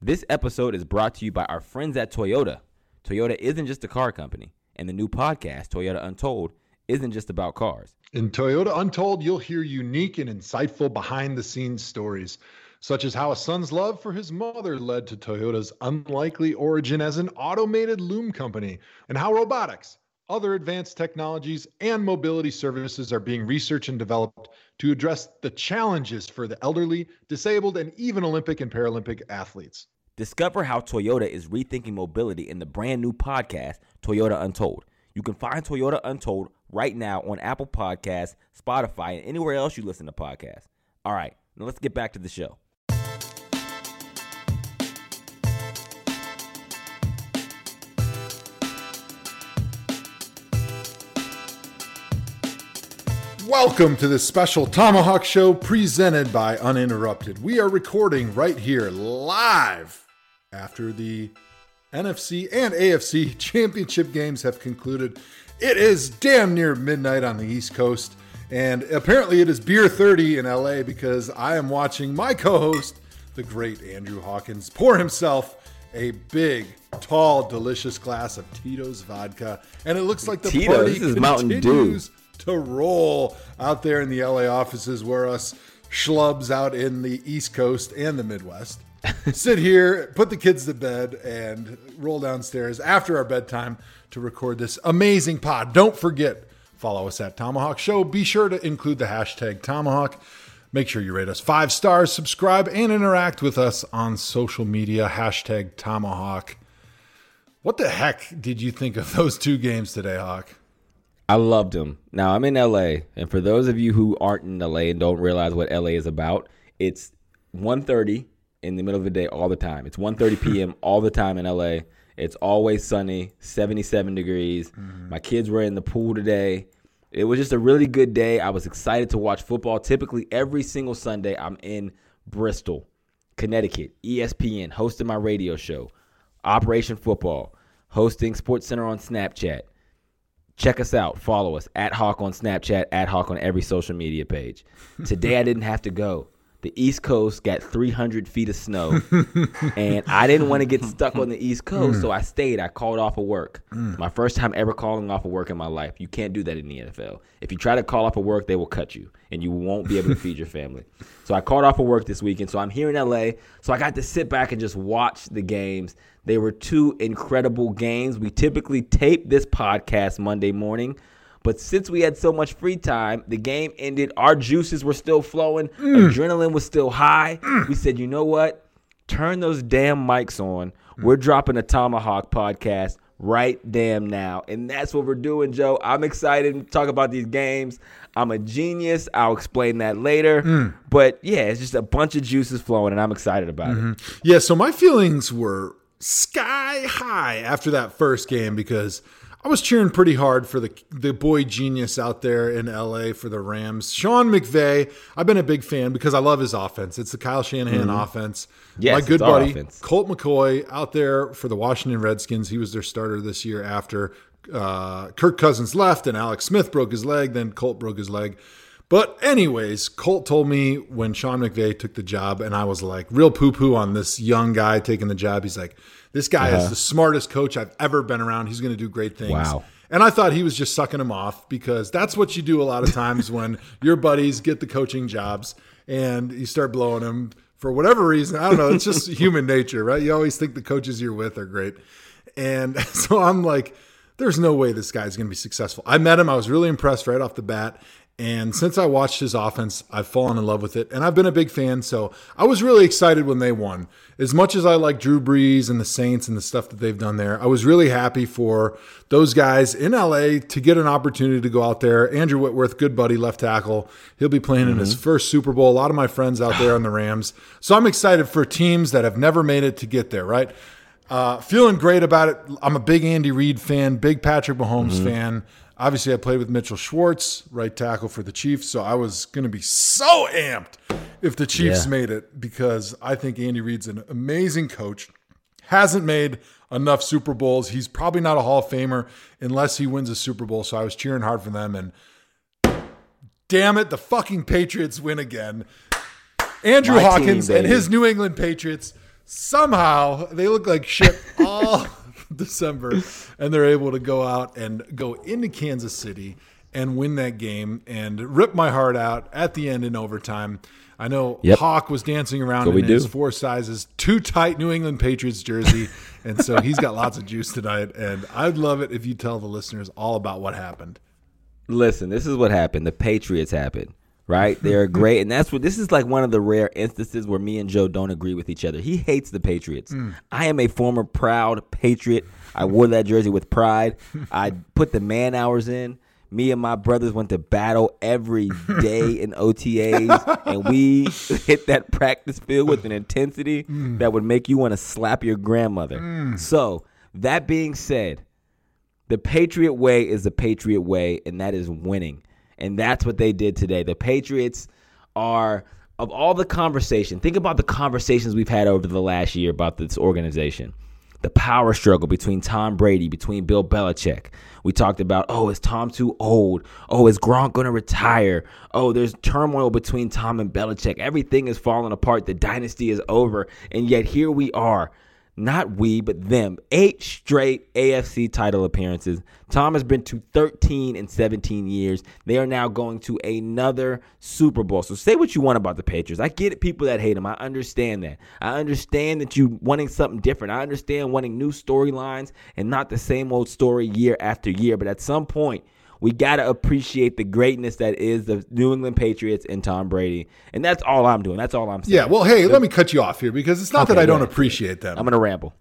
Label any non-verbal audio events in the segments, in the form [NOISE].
This episode is brought to you by our friends at Toyota. Toyota isn't just a car company, and the new podcast, Toyota Untold, isn't just about cars. In Toyota Untold, you'll hear unique and insightful behind the scenes stories, such as how a son's love for his mother led to Toyota's unlikely origin as an automated loom company, and how robotics, other advanced technologies, and mobility services are being researched and developed to address the challenges for the elderly, disabled, and even Olympic and Paralympic athletes. Discover how Toyota is rethinking mobility in the brand new podcast, Toyota Untold. You can find Toyota Untold right now on Apple Podcasts, Spotify, and anywhere else you listen to podcasts. All right, now let's get back to the show. Welcome to this special ThomaHawk Show presented by Uninterrupted. We are recording right here live after the NFC and AFC [LAUGHS] championship games have concluded. It is damn near midnight on the East Coast, and apparently it is beer 30 in LA because I am watching my co host, the great Andrew Hawkins, pour himself a big, tall, delicious glass of Tito's vodka, and it looks like the Tito's, party this is Mountain Dew. To roll out there in the LA offices where us schlubs out in the East Coast and the Midwest [LAUGHS] sit here, put the kids to bed, and roll downstairs after our bedtime to record this amazing pod. Don't forget, follow us at ThomaHawk Show. Be sure to include the hashtag ThomaHawk. Make sure you rate us five stars, subscribe, and interact with us on social media. Hashtag ThomaHawk. What the heck did you think of those two games today, Hawk? I loved him. Now I'm in LA, and for those of you who aren't in LA and don't realize what LA is about, it's 1:30 in the middle of the day all the time. It's 1:30 [LAUGHS] p.m. all the time in LA. It's always sunny, 77 degrees. Mm-hmm. My kids were in the pool today. It was just a really good day. I was excited to watch football. Typically every single Sunday I'm in Bristol, Connecticut, ESPN, hosting my radio show, Operation Football, hosting Sports Center on Snapchat. Check us out. Follow us at Hawk on Snapchat, at Hawk on every social media page. Today I didn't have to go. The East Coast got 300 feet of snow, [LAUGHS] and I didn't want to get stuck on the East Coast, hmm. so I stayed. I called off of work. Hmm. My first time ever calling off of work in my life. You can't do that in the NFL. If you try to call off of work, they will cut you, and you won't be able to feed your family. [LAUGHS] So I called off of work this weekend. So I'm here in LA. So I got to sit back and just watch the games. They were two incredible games. We typically tape this podcast Monday morning. But since we had so much free time, the game ended. Our juices were still flowing. Mm. Adrenaline was still high. Mm. We said, you know what? Turn those damn mics on. We're dropping a ThomaHawk podcast right damn now. And that's what we're doing, Joe. I'm excited to talk about these games. I'm a genius. I'll explain that later. Mm. But yeah, it's just a bunch of juices flowing, and I'm excited about it. Mm-hmm. Yeah, so my feelings were sky high after that first game because I was cheering pretty hard for the the boy genius out there in LA for the Rams. Sean McVay, I've been a big fan because I love his offense. It's the Kyle Shanahan offense. Yes, My good buddy offense. Colt McCoy out there for the Washington Redskins. He was their starter this year after uh, Kirk Cousins left and Alex Smith broke his leg. Then Colt broke his leg. But anyways, Colt told me when Sean McVay took the job, and I was like real poo poo on this young guy taking the job. He's like, this guy is uh-huh. the smartest coach I've ever been around. He's going to do great things. Wow. And I thought he was just sucking him off because that's what you do a lot of times [LAUGHS] when your buddies get the coaching jobs and you start blowing them for whatever reason. I don't know. It's just [LAUGHS] human nature, right? You always think the coaches you're with are great. And [LAUGHS] so I'm like, there's no way this guy's going to be successful. I met him. I was really impressed right off the bat. And since I watched his offense, I've fallen in love with it. And I've been a big fan. So I was really excited when they won. As much as I like Drew Brees and the Saints and the stuff that they've done there, I was really happy for those guys in LA to get an opportunity to go out there. Andrew Whitworth, good buddy, left tackle. He'll be playing in his first Super Bowl. A lot of my friends out there on the Rams. So I'm excited for teams that have never made it to get there, right? Uh, feeling great about it. I'm a big Andy Reid fan, big Patrick Mahomes fan. Obviously, I played with Mitchell Schwartz, right tackle for the Chiefs, so I was going to be so amped if the Chiefs Yeah. made it because I think Andy Reid's an amazing coach. Hasn't made enough Super Bowls. He's probably not a Hall of Famer unless he wins a Super Bowl. So I was cheering hard for them, and damn it, the fucking Patriots win again. Andrew My team, Hawkins and his New England Patriots somehow they look like shit [LAUGHS] all December, and they're able to go out and go into Kansas City and win that game and rip my heart out at the end in overtime. I know Yep. Hawk was dancing around what in his do. four sizes too tight New England Patriots jersey, and so he's got lots of juice tonight. And I'd love it if you tell the listeners all about what happened. Listen, this is what happened. The Patriots happened, right? [LAUGHS] They're great, and that's what this is like one of the rare instances where me and Joe don't agree with each other. He hates the Patriots. Mm. I am a former proud Patriot. I wore that jersey with pride. I [LAUGHS] put the man hours in. Me and my brothers went to battle every day [LAUGHS] in OTAs, and we hit that practice field with an intensity mm. that would make you want to slap your grandmother. Mm. So, that being said, the Patriot way is the Patriot way, and that is winning. And that's what they did today. The Patriots are, of all the conversation, think about the conversations we've had over the last year about this organization. The power struggle between Tom Brady, between Bill Belichick. We talked about, oh, is Tom too old? Oh, is Gronk going to retire? Oh, there's turmoil between Tom and Belichick. Everything is falling apart. The dynasty is over. And yet here we are not we, but them. Eight straight AFC title appearances. Tom has been to 13 in 17 years. They are now going to another Super Bowl. So say what you want about the Patriots. I get it, people that hate them. I understand that. I understand that you wanting something different. I understand wanting new storylines and not the same old story year after year. But at some point, we got to appreciate the greatness that is the New England Patriots and Tom Brady. And that's all I'm doing. That's all I'm saying. Yeah, well, hey, let me cut you off here because it's not Okay, that I don't ahead. appreciate them. I'm going to ramble.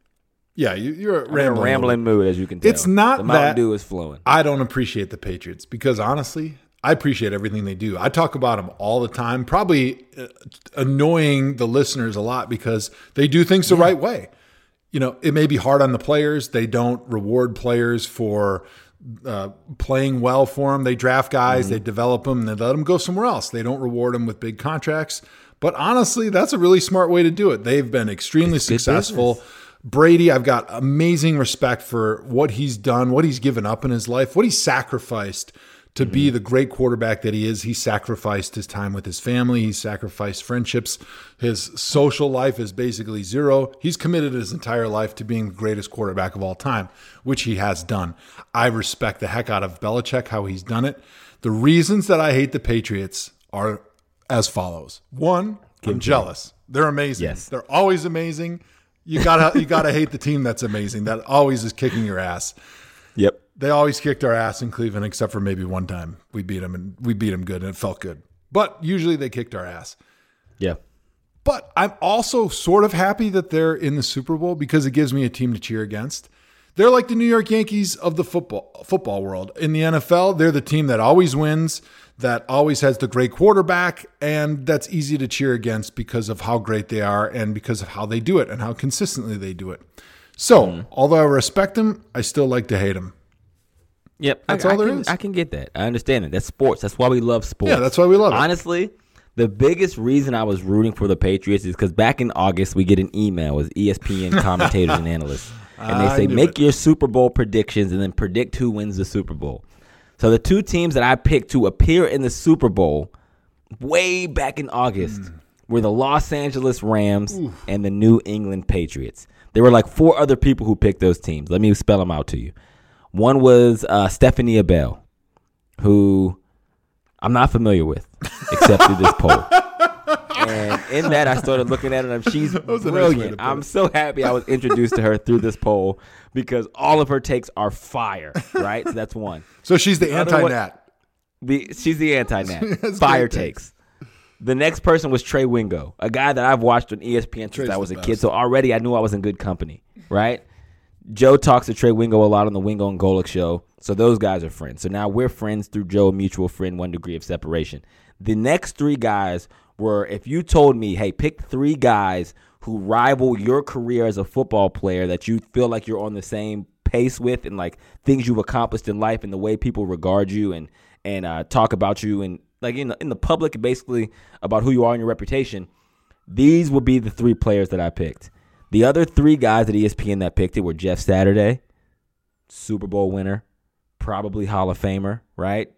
yeah, you, you're a I'm in a rambling. rambling mood, as you can tell. It's not the Mountain that- Dew is flowing. I don't appreciate the Patriots because honestly, I appreciate everything they do. I talk about them all the time, probably uh, annoying the listeners a lot because they do things the right way. You know, it may be hard on the players. They don't reward players for uh, playing well for them. They draft guys, Mm-hmm. they develop them, and they let them go somewhere else. They don't reward them with big contracts. But honestly, that's a really smart way to do it. They've been extremely good successful. Brady, I've got amazing respect for what he's done, what he's given up in his life, what he's sacrificed to be the great quarterback that he is. He sacrificed his time with his family, he sacrificed friendships. His social life is basically zero. He's committed his entire life to being the greatest quarterback of all time, which he has done. I respect the heck out of Belichick, how he's done it. The reasons that I hate the Patriots are as follows. One, I'm jealous. They're amazing. Yes. They're always amazing. You gotta you gotta hate the team that's amazing. That always is kicking your ass. Yep. They always kicked our ass in Cleveland, except for maybe one time we beat them and we beat them good and it felt good. But usually they kicked our ass. Yeah. But I'm also sort of happy that they're in the Super Bowl because it gives me a team to cheer against. They're like the New York Yankees of the football football world. In the NFL, they're the team that always wins, that always has the great quarterback, and that's easy to cheer against because of how great they are and because of how they do it and how consistently they do it. So, mm-hmm. although I respect them, I still like to hate them. Yep. That's I, all I there can, is. I can get that. I understand it. That's sports. That's why we love sports. Yeah, that's why we love it. Honestly, the biggest reason I was rooting for the Patriots is because back in August we get an email E ESPN [LAUGHS] commentators and analysts, and they say make it. your Super Bowl predictions and then predict who wins the Super Bowl. So the two teams that I picked to appear in the Super Bowl way back in August Hmm. were the Los Angeles Rams and the New England Patriots. There were like four other people who picked those teams. Let me spell them out to you. One was uh, Stephania Bell, who I'm not familiar with, except through this poll. And in that, I started looking at her, she's a nice brilliant. I'm so happy I was introduced to her through this poll because all of her takes are fire. Right, so that's one. So she's the other one- anti-Nat. The she's the anti nat [LAUGHS] fire takes. The next person was Trey Wingo, a guy that I've watched on ESPN since Trey's I was the a kid. So already I knew I was in good company, right? Joe talks to Trey Wingo a lot on the Wingo and Golic show. So those guys are friends. So now we're friends through Joe, a mutual friend, one degree of separation. The next three guys were if you told me, hey, pick three guys who rival your career as a football player that you feel like you're on the same pace with and like things you've accomplished in life and the way people regard you and and uh, talk about you and like in the, in the public basically about who you are and your reputation these would be the three players that I picked. The other three guys at ESPN that picked it were Jeff Saturday, Super Bowl winner, probably Hall of Famer, right?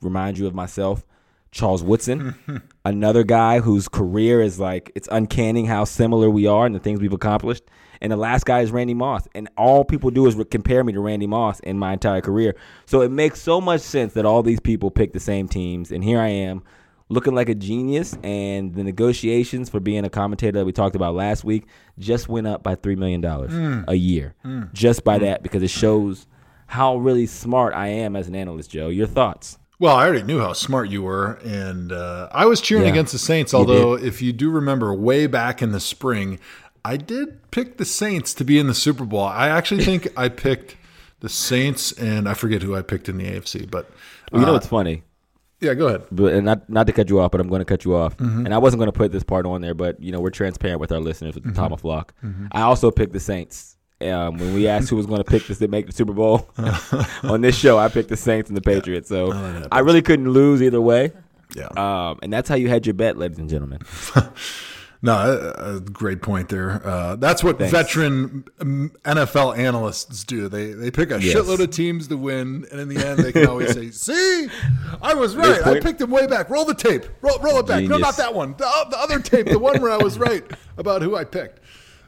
Remind you of myself. Charles Woodson, [LAUGHS] another guy whose career is like it's uncanny how similar we are and the things we've accomplished. And the last guy is Randy Moss, and all people do is compare me to Randy Moss in my entire career. So it makes so much sense that all these people pick the same teams, and here I am looking like a genius. And the negotiations for being a commentator that we talked about last week just went up by three million dollars Mm. a year, just by that because it shows how really smart I am as an analyst. Joe, your thoughts? Well, I already knew how smart you were, and uh, I was cheering Yeah. against the Saints. Although, if you do remember, way back in the spring, I did pick the Saints to be in the Super Bowl. I actually think [LAUGHS] I picked the Saints, and I forget who I picked in the AFC. But Well, you know uh, what's funny? Yeah, go ahead. but and not not to cut you off, but I'm going to cut you off. Mm-hmm. And I wasn't going to put this part on there, but you know we're transparent with our listeners with the Mm-hmm. Tom of Flock. I also picked the Saints. Um, when we asked who was going to pick this to make the Super Bowl [LAUGHS] on this show, I picked the Saints and the Patriots. So I really couldn't lose either way. Yeah. Um, and that's how you had your bet, ladies and gentlemen. [LAUGHS] No, a, a great point there. Uh, that's what Thanks. veteran um, NFL analysts do. They they pick a Yes. shitload of teams to win, and in the end, they can always say, [LAUGHS] "See, I was right. I picked them way back. Roll the tape. Roll, roll it back. No, not that one. The, the other tape. The one where I was right about who I picked."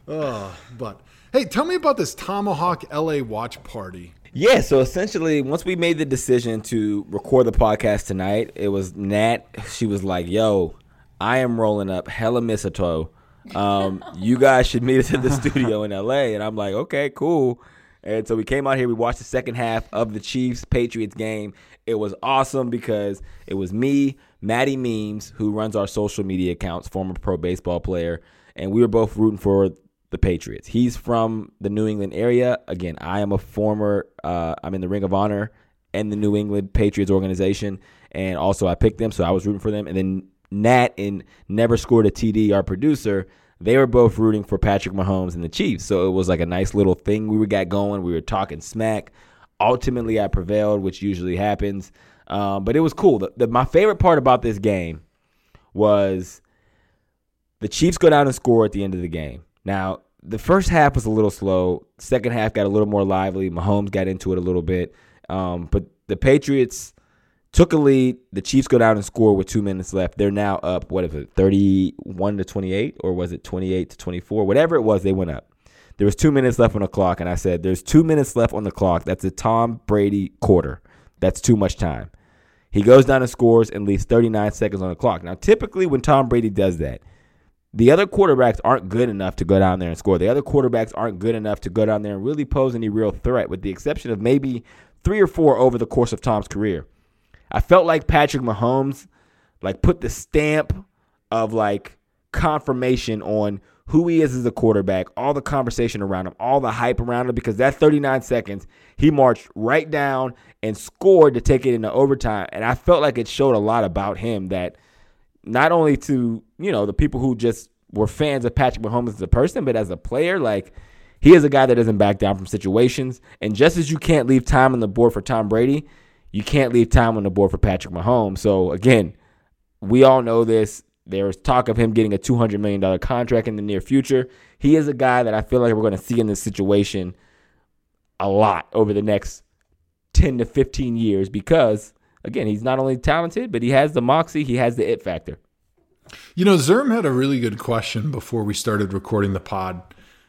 Oh, but hey, tell me about this ThomaHawk LA watch party. Yeah, so essentially, once we made the decision to record the podcast tonight, it was Nat. She was like, "Yo, I am rolling up hella mistletoe. Um, you guys should meet us at the [LAUGHS] studio in LA." And I'm like, "Okay, cool." And so we came out here. We watched the second half of the Chiefs Patriots game. It was awesome because it was me, Maddie Memes, who runs our social media accounts, former pro baseball player, and we were both rooting for the Patriots. He's from the New England area. Again, I am a former, uh, I'm in the Ring of Honor and the New England Patriots organization. And also, I picked them, so I was rooting for them. And then Nat and Never Scored a TD, our producer, they were both rooting for Patrick Mahomes and the Chiefs. So it was like a nice little thing we got going. We were talking smack. Ultimately, I prevailed, which usually happens. Um, but it was cool. The, the, my favorite part about this game was the Chiefs go down and score at the end of the game. Now, the first half was a little slow. Second half got a little more lively. Mahomes got into it a little bit. Um, but the Patriots took a lead. The Chiefs go down and score with two minutes left. They're now up, what is it, 31 to 28? Or was it 28 to 24? Whatever it was, they went up. There was two minutes left on the clock, and I said, There's two minutes left on the clock. That's a Tom Brady quarter. That's too much time. He goes down and scores and leaves 39 seconds on the clock. Now, typically, when Tom Brady does that, the other quarterbacks aren't good enough to go down there and score. The other quarterbacks aren't good enough to go down there and really pose any real threat, with the exception of maybe three or four over the course of Tom's career. I felt like Patrick Mahomes like put the stamp of like confirmation on who he is as a quarterback, all the conversation around him, all the hype around him, because that 39 seconds, he marched right down and scored to take it into overtime. And I felt like it showed a lot about him that not only to, you know, the people who just were fans of Patrick Mahomes as a person, but as a player, like he is a guy that doesn't back down from situations. And just as you can't leave time on the board for Tom Brady, you can't leave time on the board for Patrick Mahomes. So again, we all know this. There's talk of him getting a $200 million contract in the near future. He is a guy that I feel like we're going to see in this situation a lot over the next 10 to 15 years because, again, he's not only talented, but he has the moxie, he has the it factor. You know, Zerm had a really good question before we started recording the pod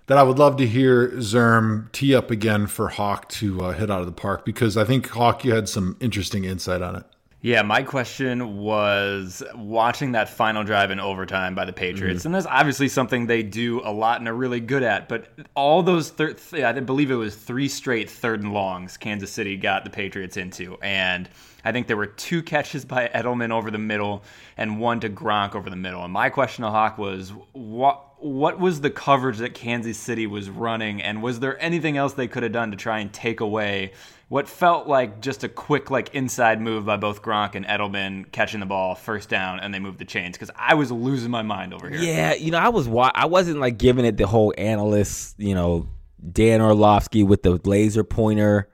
that I would love to hear Zerm tee up again for Hawk to uh, hit out of the park because I think Hawk, you had some interesting insight on it. Yeah, my question was watching that final drive in overtime by the Patriots, and that's obviously something they do a lot and are really good at. But all those, thir- th- I believe it was three straight third and longs Kansas City got the Patriots into, and I think there were two catches by Edelman over the middle and one to Gronk over the middle. And my question to Hawk was, what what was the coverage that Kansas City was running, and was there anything else they could have done to try and take away what felt like just a quick like inside move by both Gronk and Edelman catching the ball first down, and they moved the chains? Because I was losing my mind over here. Yeah, you know, I was wa- I wasn't like giving it the whole analyst, you know, Dan Orlovsky with the laser pointer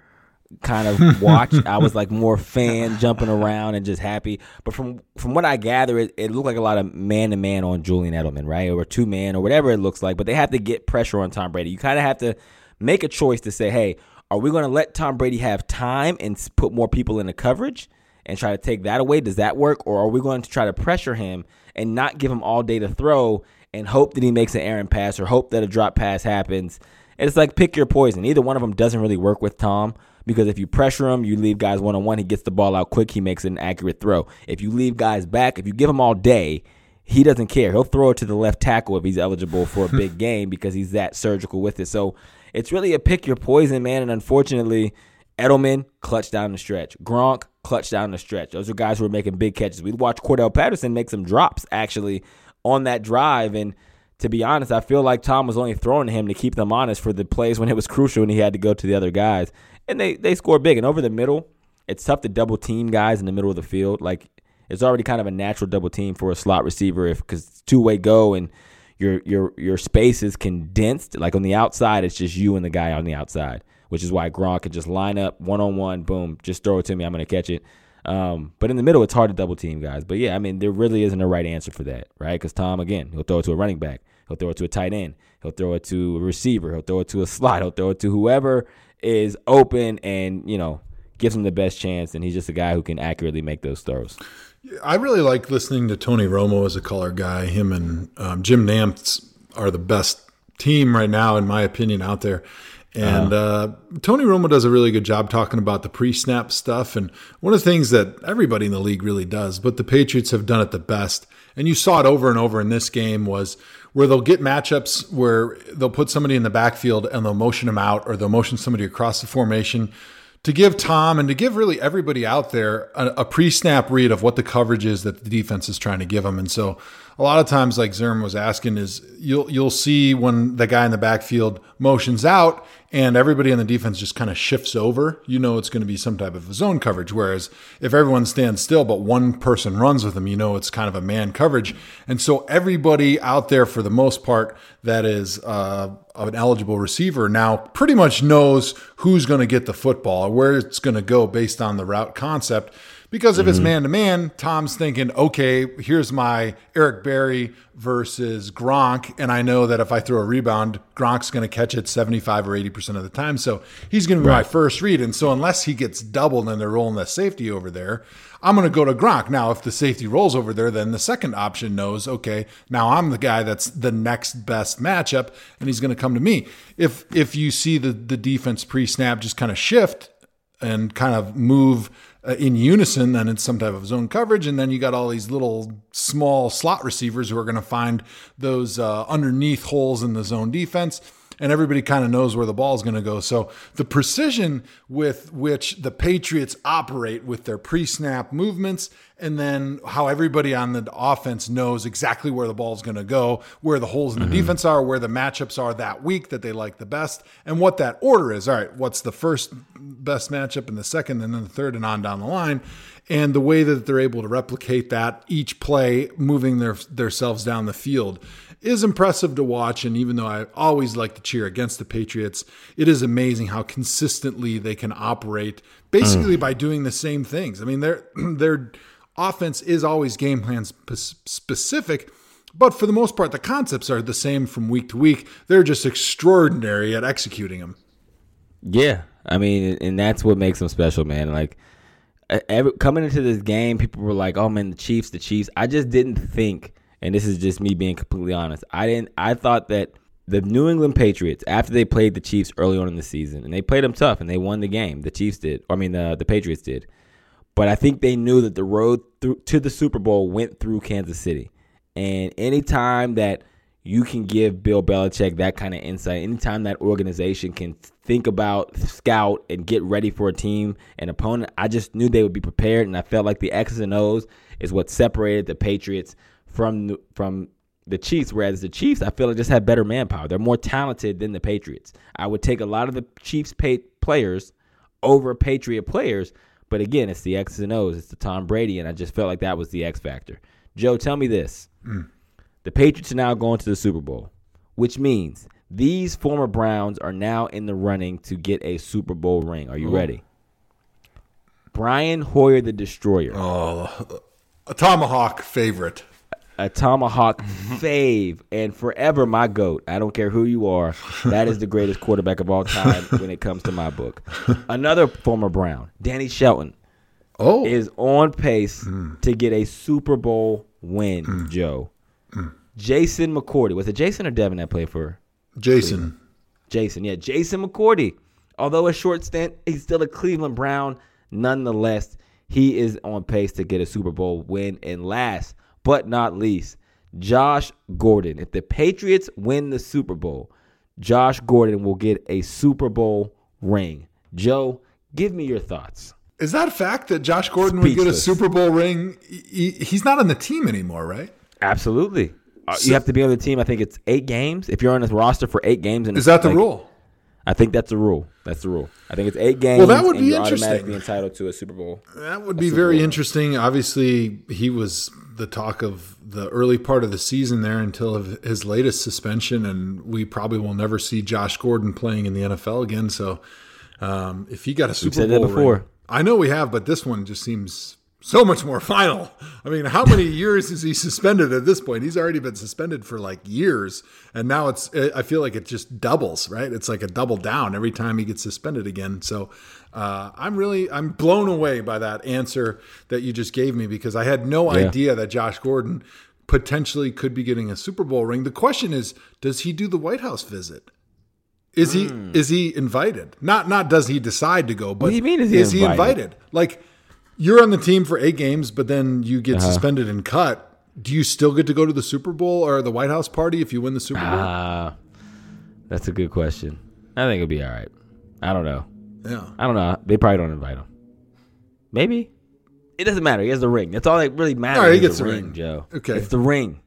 kind of [LAUGHS] watch. I was like more fan jumping around and just happy. But from from what I gather, it, it looked like a lot of man to man on Julian Edelman, right, or two man or whatever it looks like. But they have to get pressure on Tom Brady. You kind of have to make a choice to say, hey, are we going to let Tom Brady have time and put more people in the coverage? and try to take that away? Does that work? Or are we going to try to pressure him and not give him all day to throw and hope that he makes an errant pass or hope that a drop pass happens? It's like pick your poison. Either one of them doesn't really work with Tom because if you pressure him, you leave guys one on one, he gets the ball out quick, he makes an accurate throw. If you leave guys back, if you give him all day, he doesn't care. He'll throw it to the left tackle if he's eligible for a [LAUGHS] big game because he's that surgical with it. So it's really a pick your poison, man. And unfortunately, Edelman clutch down the stretch. Gronk clutch down the stretch. Those are guys who are making big catches. We watched Cordarrelle Patterson make some drops actually on that drive. And to be honest, I feel like Tom was only throwing to him to keep them honest for the plays when it was crucial and he had to go to the other guys. And they, they score big. And over the middle, it's tough to double team guys in the middle of the field. Like it's already kind of a natural double team for a slot receiver if because two way go and your your your space is condensed. Like on the outside, it's just you and the guy on the outside, which is why Gronk can just line up one on one, boom, just throw it to me, I'm gonna catch it. Um, but in the middle, it's hard to double team guys. But yeah, I mean, there really isn't a right answer for that, right? Because Tom, again, he'll throw it to a running back, he'll throw it to a tight end, he'll throw it to a receiver, he'll throw it to a [LAUGHS] slot, he'll throw it to whoever is open and you know gives him the best chance. And he's just a guy who can accurately make those throws. I really like listening to Tony Romo as a color guy. Him and um, Jim Nantz are the best team right now, in my opinion, out there. And uh, Tony Romo does a really good job talking about the pre snap stuff. And one of the things that everybody in the league really does, but the Patriots have done it the best. And you saw it over and over in this game was where they'll get matchups where they'll put somebody in the backfield and they'll motion them out or they'll motion somebody across the formation to give Tom and to give really everybody out there a, a pre-snap read of what the coverage is that the defense is trying to give them. And so a lot of times, like Zerm was asking, is you'll you'll see when the guy in the backfield motions out and everybody on the defense just kind of shifts over. You know it's going to be some type of zone coverage. Whereas if everyone stands still but one person runs with them, you know it's kind of a man coverage. And so everybody out there, for the most part, that is uh, an eligible receiver now pretty much knows who's going to get the football, where it's going to go based on the route concept. Because if mm-hmm. it's man to man, Tom's thinking, okay, here's my Eric Berry versus Gronk. And I know that if I throw a rebound, Gronk's going to catch it 75 or 80% of the time. So he's going to be right. my first read. And so unless he gets doubled and they're rolling the safety over there, I'm going to go to Gronk. Now, if the safety rolls over there, then the second option knows, okay, now I'm the guy that's the next best matchup and he's going to come to me. If if you see the the defense pre-snap just kind of shift and kind of move uh, in unison, then it's some type of zone coverage. And then you got all these little small slot receivers who are going to find those uh, underneath holes in the zone defense and everybody kind of knows where the ball is going to go. So the precision with which the Patriots operate with their pre-snap movements and then how everybody on the offense knows exactly where the ball is going to go, where the holes in the mm-hmm. defense are, where the matchups are that week that they like the best, and what that order is. All right, what's the first best matchup and the second and then the third and on down the line and the way that they're able to replicate that each play moving their themselves down the field is impressive to watch. And even though I always like to cheer against the Patriots, it is amazing how consistently they can operate basically mm. by doing the same things. I mean, their [CLEARS THROAT] their offense is always game plan specific. But for the most part, the concepts are the same from week to week. They're just extraordinary at executing them. Yeah, I mean, and that's what makes them special, man. Like every, coming into this game, people were like, "Oh man, the Chiefs, the Chiefs." I just didn't think and this is just me being completely honest. I didn't. I thought that the New England Patriots, after they played the Chiefs early on in the season, and they played them tough, and they won the game. The Chiefs did. I mean, the the Patriots did. But I think they knew that the road through to the Super Bowl went through Kansas City, and anytime that you can give Bill Belichick that kind of insight, anytime that organization can think about, scout, and get ready for a team and opponent, I just knew they would be prepared, and I felt like the X's and O's is what separated the Patriots from from the Chiefs, whereas the Chiefs, I feel like just have better manpower. They're more talented than the Patriots. I would take a lot of the Chiefs pay- players over Patriot players, but again, it's the X's and O's. It's the Tom Brady, and I just felt like that was the X factor. Joe, tell me this: mm. the Patriots are now going to the Super Bowl, which means these former Browns are now in the running to get a Super Bowl ring. Are you Ooh. ready? Brian Hoyer, the Destroyer. Oh, a tomahawk favorite a tomahawk mm-hmm. fave and forever my goat. I don't care who you are. That is the greatest quarterback of all time [LAUGHS] when it comes to my book. Another former Brown, Danny Shelton. Oh, is on pace mm. to get a Super Bowl win, mm. Joe. Mm. Jason McCourty. Was it Jason or Devin that played for Jason. Jason? Yeah, Jason McCourty. Although a short stint, he's still a Cleveland Brown. Nonetheless, he is on pace to get a Super Bowl win. And last but not least, Josh Gordon. If the Patriots win the Super Bowl, Josh Gordon will get a Super Bowl ring. Joe, give me your thoughts. Is that a fact that Josh Gordon would get a Super Bowl ring? He's not on the team anymore, right? Absolutely. Uh, you have to be on the team. I think it's eight games. If you're on this roster for eight games, and Is that the like, rule? I think that's the rule. That's the rule. I think it's eight games. Well, that would be interesting. automatically entitled to a Super Bowl. That would be very interesting. Obviously, he was the talk of the early part of the season there until his latest suspension, and we probably will never see Josh Gordon playing in the NFL again. So, um, if he got a Super said that Bowl before. ring, I know we have, but this one just seems so much more final. I mean, how many [LAUGHS] years is he suspended at this point? He's already been suspended for like years, and now it's. I feel like it just doubles, right? It's like a double down every time he gets suspended again. So, uh, I'm really I'm blown away by that answer that you just gave me because I had no Yeah. idea that Josh Gordon potentially could be getting a Super Bowl ring. The question is, does he do the White House visit? Is he is he invited? Not not does he decide to go, but what do you mean, is he he invited? invited? Like you're on the team for eight games, but then you get Uh-huh. suspended and cut. Do you still get to go to the Super Bowl or the White House party if you win the Super Bowl? Ah, that's a good question. I think it'll be all right. I don't know. yeah. I don't know. They probably don't invite him. Maybe. It doesn't matter. He has the ring. That's all that really matters. All right, he gets the the ring, ring. Joe. Okay. It's the ring.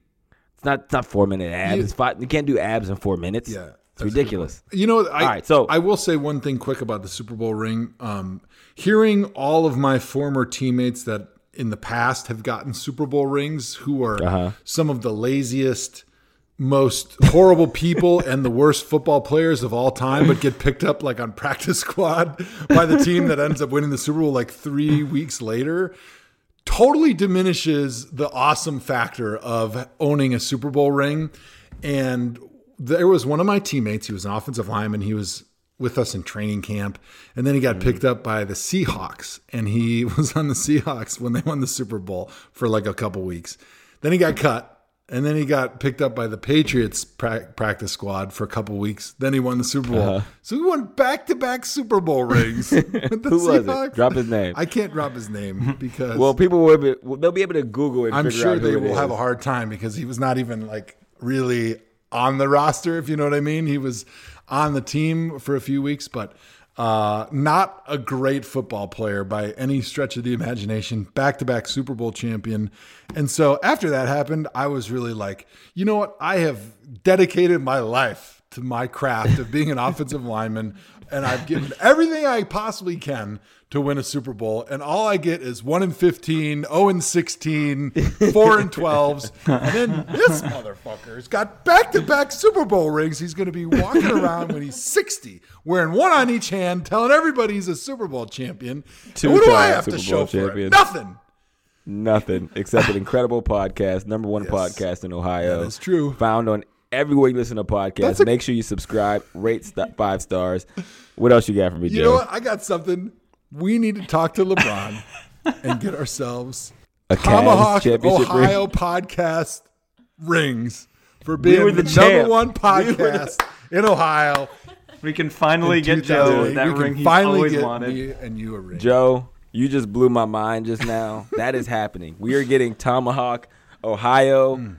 It's not. It's not four minute abs. You- it's five, you can't do abs in four minutes. Yeah, it's that's a good ridiculous. You know, I, All right, so- I will say one thing quick about the Super Bowl ring. Um, hearing all of my former teammates that in the past have gotten Super Bowl rings, who are Uh-huh. some of the laziest, most horrible people and the worst football players of all time, but get picked up like on practice squad by the team that ends up winning the Super Bowl like three weeks later totally diminishes the awesome factor of owning a Super Bowl ring. And there was one of my teammates, he was an offensive lineman, he was with us in training camp, and then he got picked up by the Seahawks, and he [LAUGHS] was on the Seahawks when they won the Super Bowl for like a couple weeks. Then he got cut. And then he got picked up by the Patriots pra- practice squad for a couple weeks. Then he won the Super Bowl. So he won back to back Super Bowl rings. [LAUGHS] with the Uh-huh. Who was it? Drop his name. I can't drop his name [LAUGHS] because Well, people will be, they'll be able to Google and I'm sure they will is. have a hard time because he was not even like really on the roster, if you know what I mean. He was on the team for a few weeks, but uh, not a great football player by any stretch of the imagination. Back to back Super Bowl champion. And so after that happened, I was really like, you know what? I have dedicated my life to my craft of being an [LAUGHS] offensive lineman, and I've given everything I possibly can to win a Super Bowl, and all I get is one in 15, 0 and 16, [LAUGHS] 4 and 12s, and then this motherfucker's got back-to-back Super Bowl rings. He's going to be walking around when he's 60, wearing one on each hand, telling everybody he's a Super Bowl champion. And what do I have to Super show Bowl for it? champion. Nothing. Nothing except an [LAUGHS] incredible podcast, number one Yes. podcast in Ohio. That is true. Found on everywhere you listen to podcasts. That's a- Make sure you subscribe, rate st- five stars. What else you got for me, You Joe? know what? I got something. We need to talk to LeBron [LAUGHS] and get ourselves A ThomaHawk championship ring? Ohio podcast rings for being were the, the number champ. one We were podcast in Ohio. We can finally get Joe that We ring he's finally always get wanted. me and you a ring. Joe, you just blew my mind just now. that is happening. We are getting ThomaHawk, Ohio Hmm.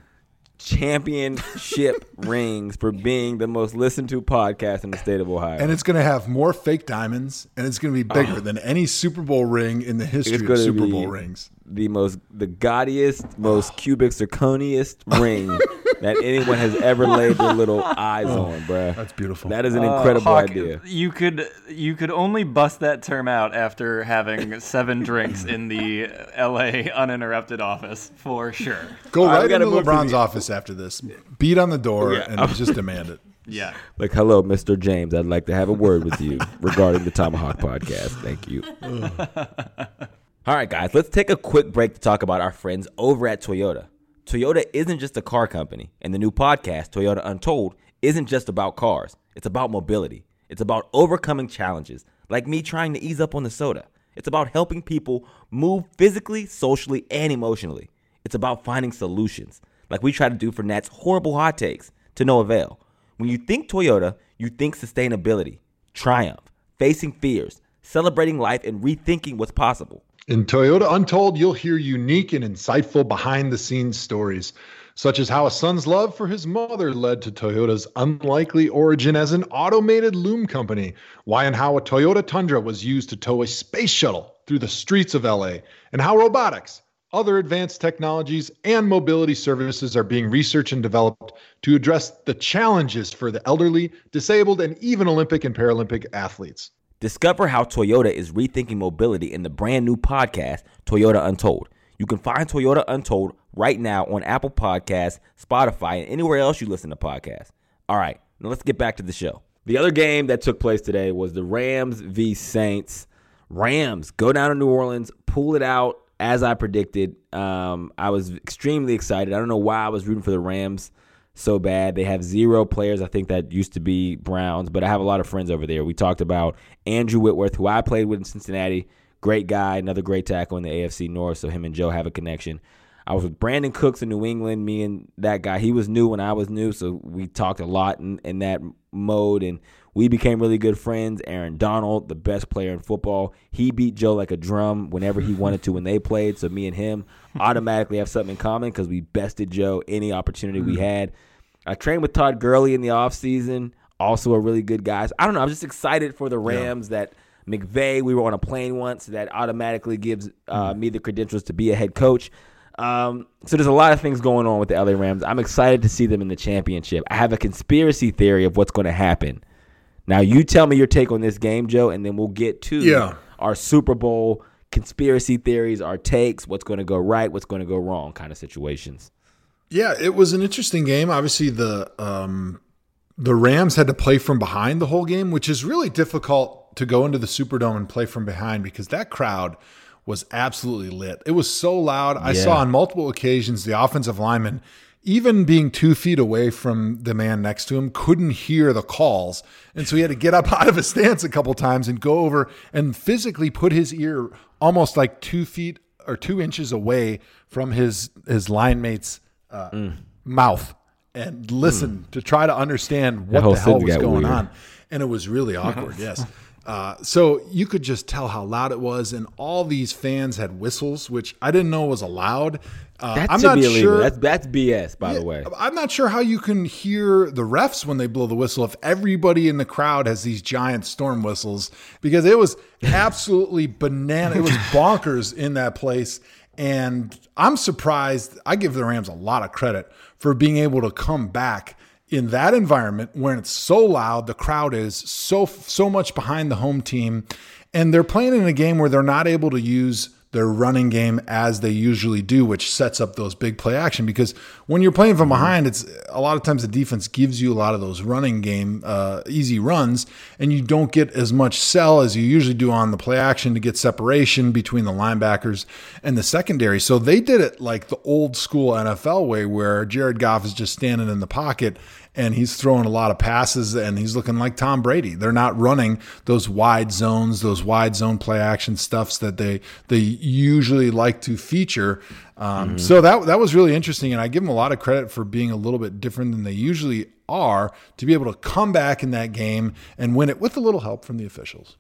Championship [LAUGHS] rings for being the most listened to podcast in the state of Ohio. and it's going to have more fake diamonds, and it's going to be bigger than any Super Bowl ring in the history of Super Bowl rings. the most the gaudiest, most cubic zirconiest [LAUGHS] ring that anyone has ever laid their little [LAUGHS] eyes on, bruh. Oh. That's beautiful. That is an Uh, incredible Hawk, idea. You could you could only bust that term out after having [LAUGHS] seven drinks in the L.A. uninterrupted office for sure. Go All right, we right gotta into move to LeBron's the- office after this. Beat on the door Yeah. and just demand it. [LAUGHS] Yeah. Like, hello, Mr. James. I'd like to have a word with you regarding the ThomaHawk podcast. Thank you. All right, guys, let's take a quick break to talk about our friends over at Toyota. Toyota isn't just a car company, and the new podcast, Toyota Untold, isn't just about cars. It's about mobility. It's about overcoming challenges, like me trying to ease up on the soda. It's about helping people move physically, socially, and emotionally. It's about finding solutions, like we try to do for Nat's horrible hot takes, to no avail. When you think Toyota, you think sustainability, triumph, facing fears, celebrating life, and rethinking what's possible. In Toyota Untold, you'll hear unique and insightful behind the scenes stories, such as how a son's love for his mother led to Toyota's unlikely origin as an automated loom company, why and how a Toyota Tundra was used to tow a space shuttle through the streets of LA, and how robotics, other advanced technologies, and mobility services are being researched and developed to address the challenges for the elderly, disabled, and even Olympic and Paralympic athletes. Discover how Toyota is rethinking mobility in the brand new podcast, Toyota Untold. You can find Toyota Untold right now on Apple Podcasts, Spotify, and anywhere else you listen to podcasts. All right, now let's get back to the show. The other game that took place today was the Rams v. Saints. Rams go down to New Orleans, pull it out as I predicted. Um, I was extremely excited. I don't know why I was rooting for the Rams so bad. They have zero players, I think, that used to be Browns, but I have a lot of friends over there. We talked about Andrew Whitworth, who I played with in Cincinnati. Great guy, another great tackle in the AFC North, so him and Joe have a connection. I was with Brandin Cooks in New England. Me and that guy, he was new when I was new, so we talked a lot in, in that mode, and we became really good friends. Aaron Donald, the best player in football, he beat Joe like a drum whenever he wanted to when they played. So me and him automatically have something in common because we bested Joe any opportunity we had. I trained with Todd Gurley in the offseason, also a really good guy. So I don't know. I'm just excited for the Rams that McVay, we were on a plane once, that automatically gives uh, me the credentials to be a head coach. Um, so there's a lot of things going on with the LA Rams. I'm excited to see them in the championship. I have a conspiracy theory of what's going to happen. Now you tell me your take on this game, Joe, and then we'll get to Yeah. our Super Bowl conspiracy theories, our takes, what's going to go right, what's going to go wrong, kind of situations. Yeah, it was an interesting game. Obviously, the um, the Rams had to play from behind the whole game, which is really difficult to go into the Superdome and play from behind because that crowd was absolutely lit. It was so loud. I Yeah. saw on multiple occasions the offensive lineman, even being two feet away from the man next to him, couldn't hear the calls, and so he had to get up [LAUGHS] out of his stance a couple times and go over and physically put his ear almost like two feet or two inches away from his his line mate's uh, mouth and listen to try to understand what the hell was going weird. on. And it was really [LAUGHS] awkward, yes. Uh, so you could just tell how loud it was, and all these fans had whistles, which I didn't know was allowed. Uh, That I'm not illegal. sure. That's that's BS, by the way. I'm not sure how you can hear the refs when they blow the whistle if everybody in the crowd has these giant storm whistles because it was [LAUGHS] absolutely banana. It was bonkers in that place. And I'm surprised. I give the Rams a lot of credit for being able to come back in that environment when it's so loud, the crowd is so so much behind the home team, and they're playing in a game where they're not able to use their running game as they usually do, which sets up those big play action. Because when you're playing from behind, it's a lot of times the defense gives you a lot of those running game uh, easy runs, and you don't get as much sell as you usually do on the play action to get separation between the linebackers and the secondary. So they did it like the old school NFL way, where Jared Goff is just standing in the pocket and he's throwing a lot of passes and he's looking like Tom Brady. They're not running those wide zones, those wide zone play action stuffs that they they usually like to feature. Um, So that that was really interesting, and I give them a lot of credit for being a little bit different than they usually are to be able to come back in that game and win it with a little help from the officials.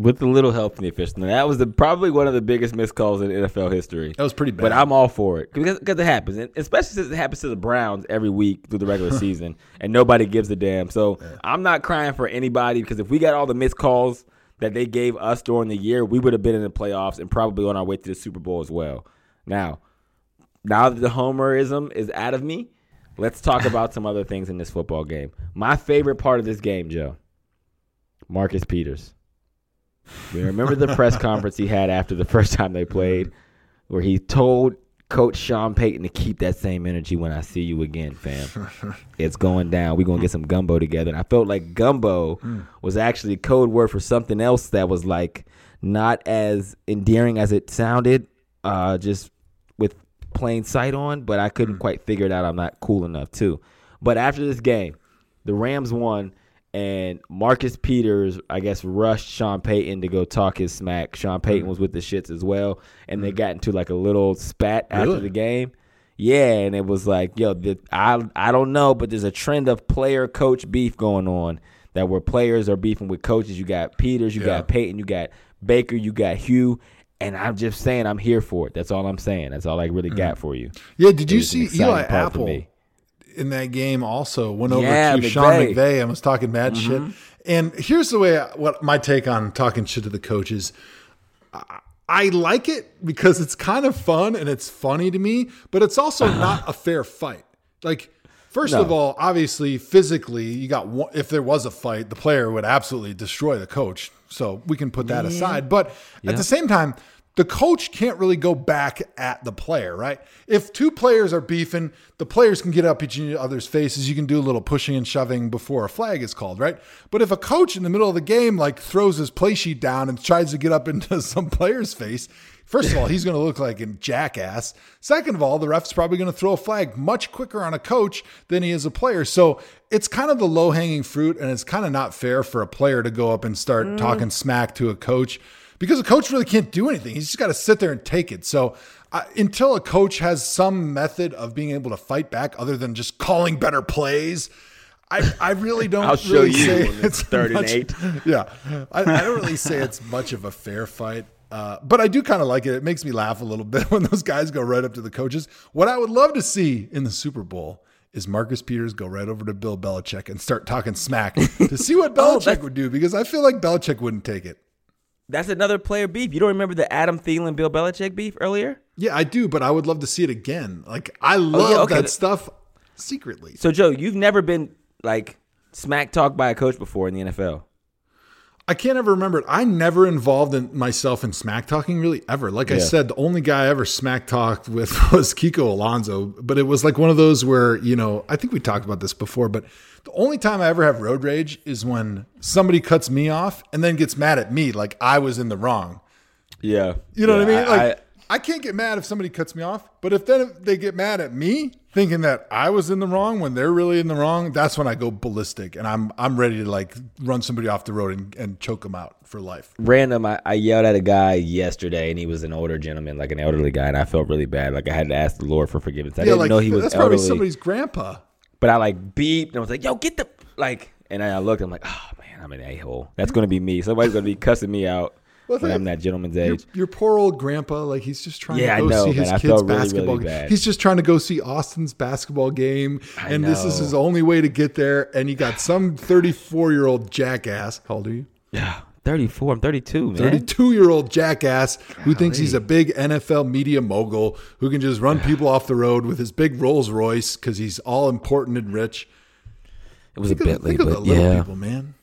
With a little help from the officials. And that was the, probably one of the biggest missed calls in NFL history. That was pretty bad. But I'm all for it because, because it happens, and especially since it happens to the Browns every week through the regular [LAUGHS] season, and nobody gives a damn. So I'm not crying for anybody because if we got all the missed calls that they gave us during the year, we would have been in the playoffs and probably on our way to the Super Bowl as well. Now, now that the homerism is out of me, let's talk about some other things in this football game. My favorite part of this game, Joe, Marcus Peters. We remember the press [LAUGHS] conference he had after the first time they played, where he told Coach Sean Payton to keep that same energy when I see you again, fam. [LAUGHS] it's going down. We're gonna get some gumbo together. And I felt like gumbo was actually a code word for something else that was like not as endearing as it sounded, uh, just with plain sight on, but I couldn't quite figure it out. I'm not cool enough too. But after this game, the Rams won, and Marcus Peters, I guess, rushed Sean Payton to go talk his smack. Sean hmm. Payton was with the shits as well, and they hmm. got into like a little spat after Really? the game. Yeah, and it was like, yo, the, I I don't know, but there's a trend of player coach beef going on. That where players are beefing with coaches. You got Peters, you Yeah. got Payton, you got Baker, you got Hue, and I'm just saying I'm here for it. That's all I'm saying. That's all I really hmm. got for you. Yeah, did It you see Eli Apple. In that game also went over Yeah, to Sean McVay. McVay and was talking mad Mm-hmm. shit. And here's the way I, what my take on talking shit to the coaches. I, I like it because it's kind of fun and it's funny to me, but it's also not a fair fight. Like first No. of all, obviously physically, you got one, if there was a fight, the player would absolutely destroy the coach. So we can put that aside. But at the same time, the coach can't really go back at the player, right? If two players are beefing, the players can get up each other's faces. You can do a little pushing and shoving before a flag is called, right? But if a coach in the middle of the game like throws his play sheet down and tries to get up [LAUGHS] into some player's face, first of all, he's going to look like a jackass. Second of all, the ref's probably going to throw a flag much quicker on a coach than he is a player. So it's kind of the low hanging fruit, and it's kind of not fair for a player to go up and start mm. talking smack to a coach because a coach really can't do anything. He's just got to sit there and take it. So uh, until a coach has some method of being able to fight back other than just calling better plays, I, I really don't I'll show really you say it's third and much- eight. [LAUGHS] Yeah, I, I don't really say it's much of a fair fight. Uh, but I do kind of like it. It makes me laugh a little bit [LAUGHS] when those guys go right up to the coaches. What I would love to see in the Super Bowl is Marcus Peters go right over to Bill Belichick and start talking smack to see what [LAUGHS] Oh, Belichick that's- would do because I feel like Belichick wouldn't take it. That's another player beef. You don't remember the Adam Thielen Bill Belichick beef earlier? Yeah, I do, but I would love to see it again. Like I oh, love Oh, okay. that stuff secretly. So Joe, you've never been like smack talked by a coach before in the NFL. I can't ever remember it. I never involved in myself in smack talking really ever. Like I said, the only guy I ever smack talked with [LAUGHS] was Kiko Alonso, but it was like one of those where, you know, I think we talked about this before, but the only time I ever have road rage is when somebody cuts me off and then gets mad at me like I was in the wrong. Yeah, You know what I mean? Like I, can't get mad if somebody cuts me off, but if then they get mad at me thinking that I was in the wrong when they're really in the wrong, that's when I go ballistic and I'm I'm ready to like run somebody off the road and, and choke them out for life. random. I, I yelled at a guy yesterday, and he was an older gentleman, like an elderly guy, and I felt really bad. Like I had to ask the Lord for forgiveness. I Yeah, didn't like know he was that's probably somebody's grandpa. but I like beeped and I was like, "Yo, get the like." And I looked. I'm like, "Oh man, I'm an a hole. That's gonna be me. Somebody's gonna be cussing me out Well, when I'm that gentleman's age." your poor old grandpa, like he's just trying Yeah, I to go know, see man. his I kids' really, basketball. really game. He's just trying to go see Austin's basketball game, I and this is his only way to get there. And you got some 34 year old jackass. How old are you? Yeah, 34. I'm 32, man. 32 year old jackass who thinks he's a big NFL media mogul who can just run people off the road with his big Rolls Royce because he's all important and rich. It was a Think of, Bentley, think of the but little yeah. people, man.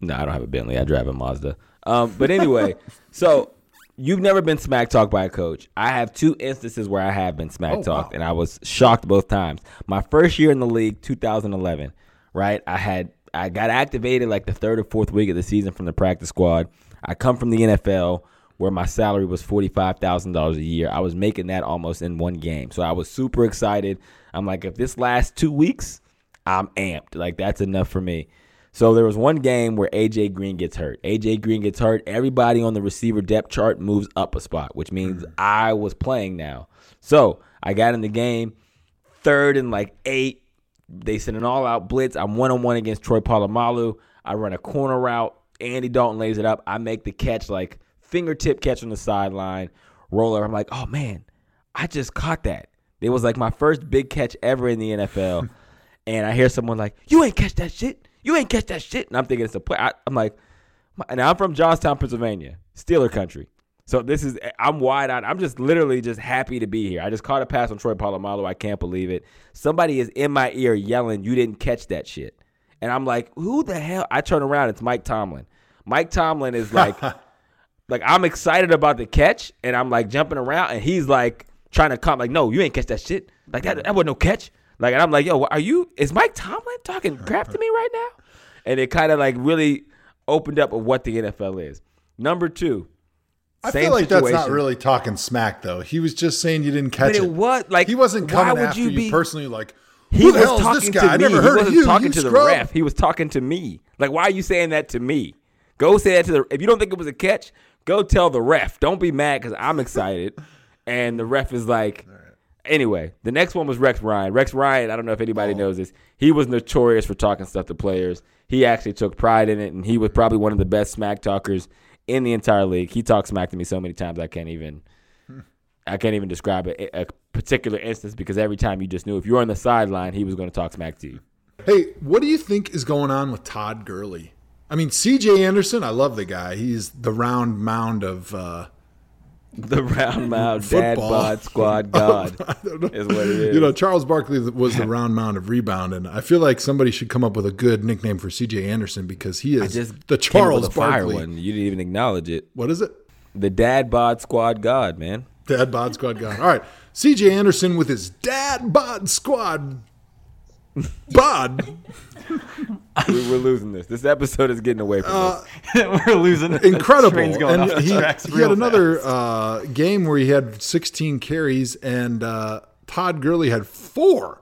No, I don't have a Bentley. I drive a Mazda. Um, but anyway, [LAUGHS] so you've never been smack talked by a coach. I have two instances where I have been smack Oh, talked, wow. and I was shocked both times. My first year in the league, 2011, right? I had I got activated like the third or fourth week of the season from the practice squad. I come from the NFL where my salary was forty five thousand dollars a year. I was making that almost in one game, so I was super excited. I'm like, if this lasts two weeks, I'm amped. Like that's enough for me. So there was one game where AJ Green gets hurt. AJ Green gets hurt. Everybody on the receiver depth chart moves up a spot, which means mm. I was playing now. So I got in the game, third and like eight. They send an all out blitz. I'm one on one against Troy Polamalu. I run a corner route. Andy Dalton lays it up. I make the catch, like fingertip catch on the sideline, roller. I'm like, oh man, I just caught that. It was like my first big catch ever in the NFL. [LAUGHS] and I hear someone like, "You ain't catch that shit. You ain't catch that shit." And I'm thinking it's a play. I, I'm like, and I'm from Johnstown, Pennsylvania, Steeler country. So this is I'm wide eyed. I'm just literally just happy to be here. I just caught a pass on Troy Polamalu. I can't believe it. Somebody is in my ear yelling, "You didn't catch that shit." And I'm like, "Who the hell?" I turn around. It's Mike Tomlin. Mike Tomlin is like, [LAUGHS] like I'm excited about the catch, and I'm like jumping around, and he's like trying to come, like, "No, you ain't catch that shit. Like that, that wasn't no catch." Like, and I'm like, "Yo, are you? Is Mike Tomlin talking crap to me right now?" And it kind of like really opened up of what the NFL is. Number two, I feel like that's not really talking smack, though. He was just saying you didn't catch But it was like he wasn't why coming would after you you, be- personally. Like He was talking this to guy? I me. never he wasn't of you. talking you to the ref. He was talking to me. Like, why are you saying that to me? Go say that to the. If you don't think it was a catch, go tell the ref. Don't be mad because I'm excited, and the ref is like. Anyway, the next one was Rex Ryan. Rex Ryan, I don't know if anybody Oh. knows this. He was notorious for talking stuff to players. He actually took pride in it, and he was probably one of the best smack talkers in the entire league. He talked smack to me so many times I can't even I can't even describe a, a particular instance because every time you just knew if you were on the sideline, he was going to talk smack to you. Hey, what do you think is going on with Todd Gurley? I mean, C.J. Anderson, I love the guy. He's the round mound of uh, [LAUGHS] The round mouth dad bod squad god I don't know. is what it is. You know, Charles Barkley was the [LAUGHS] round mound of rebound, and I feel like somebody should come up with a good nickname for C.J. Anderson because he is the Charles with a fire Barkley. one. You didn't even acknowledge it. What is it? The dad bod squad god, man. Dad bod squad god. All right, C.J. Anderson with his dad bod squad bod. [LAUGHS] We, we're losing this. This episode is getting away from us. [LAUGHS] We're losing. the incredible. train's going And off the he, he had another uh, game where he had 16 carries, and uh, Todd Gurley had four.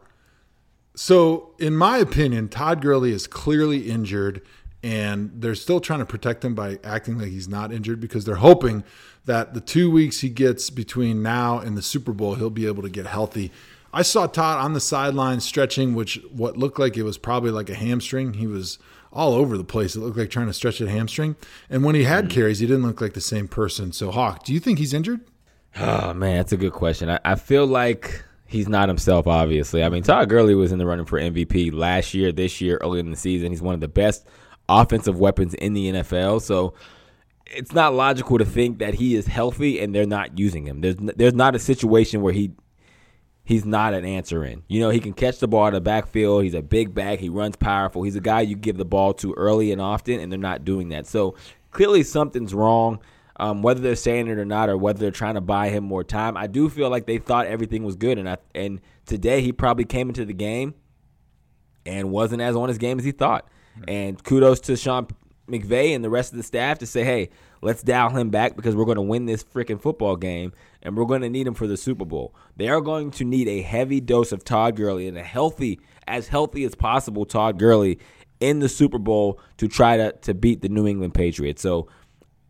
So, in my opinion, Todd Gurley is clearly injured, and they're still trying to protect him by acting like he's not injured because they're hoping that the two weeks he gets between now and the Super Bowl, he'll be able to get healthy. I saw Todd on the sideline stretching, which what looked like it was probably like a hamstring. He was all over the place. It looked like trying to stretch a hamstring. And when he had hmm. carries, he didn't look like the same person. So, Hawk, do you think he's injured? Oh man, that's a good question. I, I feel like he's not himself. Obviously, I mean Todd Gurley was in the running for MVP last year, this year, early in the season. He's one of the best offensive weapons in the NFL. So it's not logical to think that he is healthy and they're not using him. There's there's not a situation where he he's not an answer in. You know, he can catch the ball in the backfield. He's a big back. He runs powerful. He's a guy you give the ball to early and often, and they're not doing that. So clearly something's wrong. Um, whether they're saying it or not, or whether they're trying to buy him more time, I do feel like they thought everything was good, and I and today he probably came into the game and wasn't as on his game as he thought. And kudos to Sean McVay and the rest of the staff to say, hey, let's dial him back because we're going to win this freaking football game and we're going to need him for the Super Bowl. They are going to need a heavy dose of Todd Gurley and a healthy, as healthy as possible Todd Gurley in the Super Bowl to try to, to beat the New England Patriots. So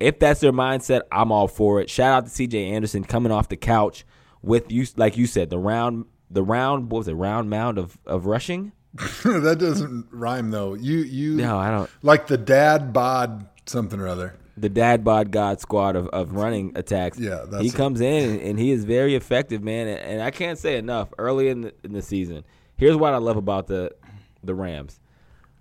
if that's their mindset, I'm all for it. Shout out to CJ Anderson coming off the couch with you, like you said, the round, the round, what was it, round mound of, of rushing? [LAUGHS] that doesn't rhyme though. You you No, I don't. like the dad bod something or other. the dad bod god squad of, of running attacks. Yeah, that's he it. comes in and, he is very effective, man. And, and I can't say enough. Early in the, in the season, here's what I love about the the Rams.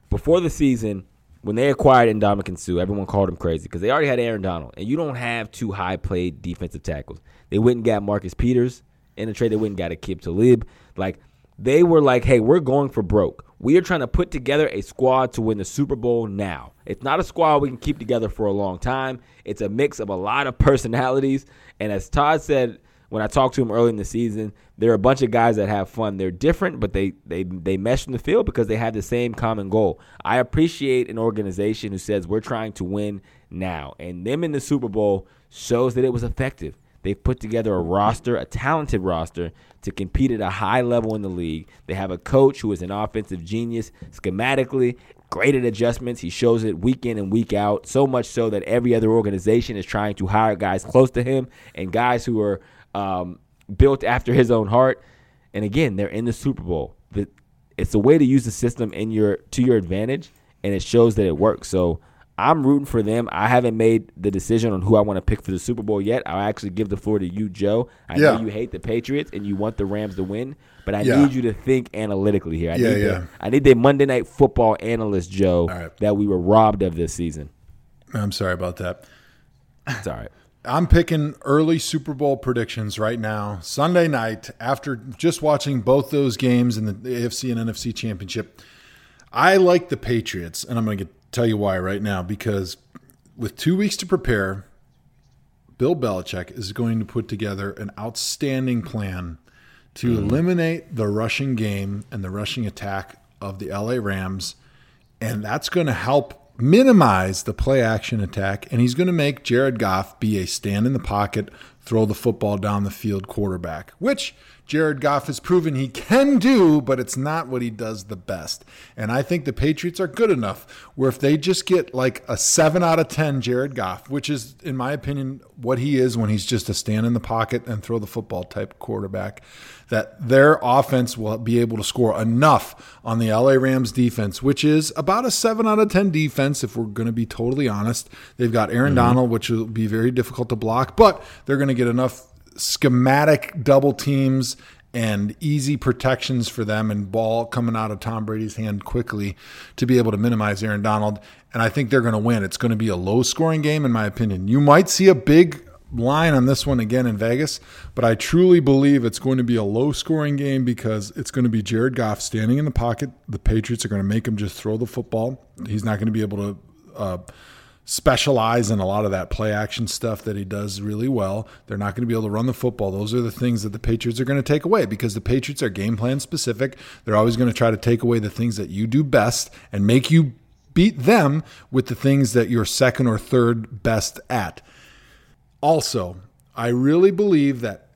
Before the season, when they acquired Ndamukong Suh, everyone called him crazy because they already had Aaron Donald, and you don't have two high played defensive tackles. They went and got Marcus Peters in a trade. They went and got Aqib Talib. Like they were like, hey, we're going for broke. We are trying to put together a squad to win the Super Bowl now. It's not a squad we can keep together for a long time. It's a mix of a lot of [LAUGHS] personalities. And as Todd said when I talked to him early in the season, there are a bunch of guys that have fun. They're different, but they they they mesh in the field because they have the same common goal. I appreciate an organization who says we're trying to win now. And them in the Super Bowl shows that it was effective. They've put together a roster, a talented roster, to compete at a high level in the league. They have a coach who is an offensive genius, schematically, great at adjustments. He shows it week in and week out, so much so that every other organization is trying to hire guys close to him and guys who are um, built after his own heart. And again, they're in the Super Bowl. The, it's a way to use the system in your to your advantage, and it shows that it works. So I'm rooting for them. I haven't made the decision on who I want to pick for the Super Bowl yet. I'll actually give the floor to you, Joe. I Yeah. know you hate the Patriots and you want the Rams to win, but I Yeah. need you to think analytically here. I Yeah, need yeah. The, I need the Monday Night Football analyst, Joe, right. that we were robbed of this season. I'm sorry about that. It's all right. I'm picking early Super Bowl predictions right now. Sunday night, after just watching both those games in the AFC and NFC Championship, I like the Patriots, and I'm going to tell you why right now. Because with two weeks to prepare, Bill Belichick is going to put together an outstanding plan to mm. eliminate the rushing game and the rushing attack of the LA Rams and that's going to help minimize the play action attack. And he's going to make Jared Goff be a stand in the pocket, throw the football down the field quarterback, which Jared Goff has proven he can do, but it's not what he does the best. And I think the Patriots are good enough where if they just get like a 7 out of 10 Jared Goff, which is, in my opinion, what he is when he's just a stand in the pocket and throw the football type quarterback, that their offense will be able to score enough on the LA Rams defense, which is about a 7 out of 10 defense, if we're going to be totally honest. They've got Aaron mm-hmm. Donald, which will be very difficult to block, but they're going to get enough schematic double teams and easy protections for them and ball coming out of Tom Brady's hand quickly to be able to minimize Aaron Donald. And I think they're going to win. It's going to be a low scoring game, in my opinion. You might see a big line on this one again in Vegas, but I truly believe it's going to be a low scoring game because it's going to be Jared Goff standing in the pocket. The Patriots are going to make him just throw the football. He's not going to be able to. Uh, specialize in a lot of that play action stuff that he does really well. They're not going to be able to run the football. Those are the things that the Patriots are going to take away because the Patriots are game plan specific. They're always going to try to take away the things that you do best and make you beat them with the things that you're second or third best at. Also, I really believe that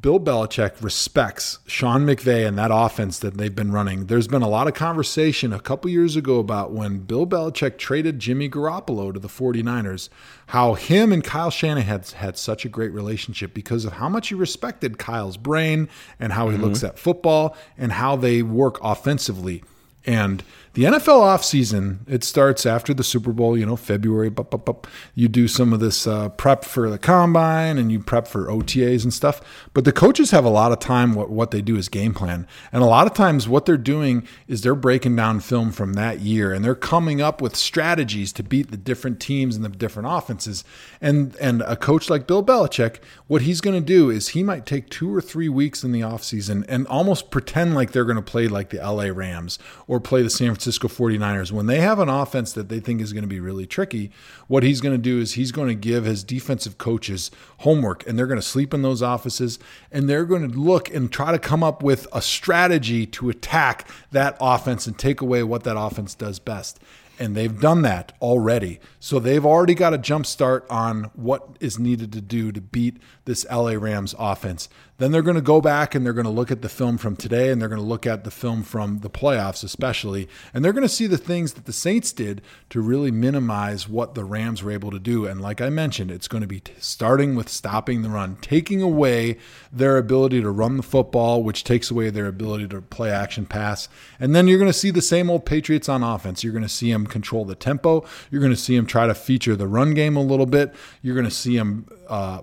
Bill Belichick respects Sean McVay and that offense that they've been running. There's been a lot of conversation a couple years ago about when Bill Belichick traded Jimmy Garoppolo to the 49ers, how him and Kyle Shanahan had, had such a great relationship because of how much he respected Kyle's brain and how he mm-hmm. looks at football and how they work offensively. And the NFL offseason, it starts after the Super Bowl, you know, February. Bup, bup, bup. You do some of this uh, prep for the combine and you prep for OTAs and stuff. But the coaches have a lot of time. What, what they do is game plan. And a lot of times, what they're doing is they're breaking down film from that year and they're coming up with strategies to beat the different teams and the different offenses. And, and a coach like Bill Belichick, what he's going to do is he might take two or three weeks in the offseason and almost pretend like they're going to play like the LA Rams or play the San Francisco Francisco 49ers, when they have an offense that they think is going to be really tricky, what he's going to do is he's going to give his defensive coaches homework and they're going to sleep in those offices and they're going to look and try to come up with a strategy to attack that offense and take away what that offense does best and they've done that already. So they've already got a jump start on what is needed to do to beat this LA Rams offense. Then they're going to go back and they're going to look at the film from today and they're going to look at the film from the playoffs, especially. And they're going to see the things that the Saints did to really minimize what the Rams were able to do. And like I mentioned, it's going to be starting with stopping the run, taking away their ability to run the football, which takes away their ability to play action pass. And then you're going to see the same old Patriots on offense. You're going to see them control the tempo. You're going to see them try to feature the run game a little bit. You're going to see them. Uh,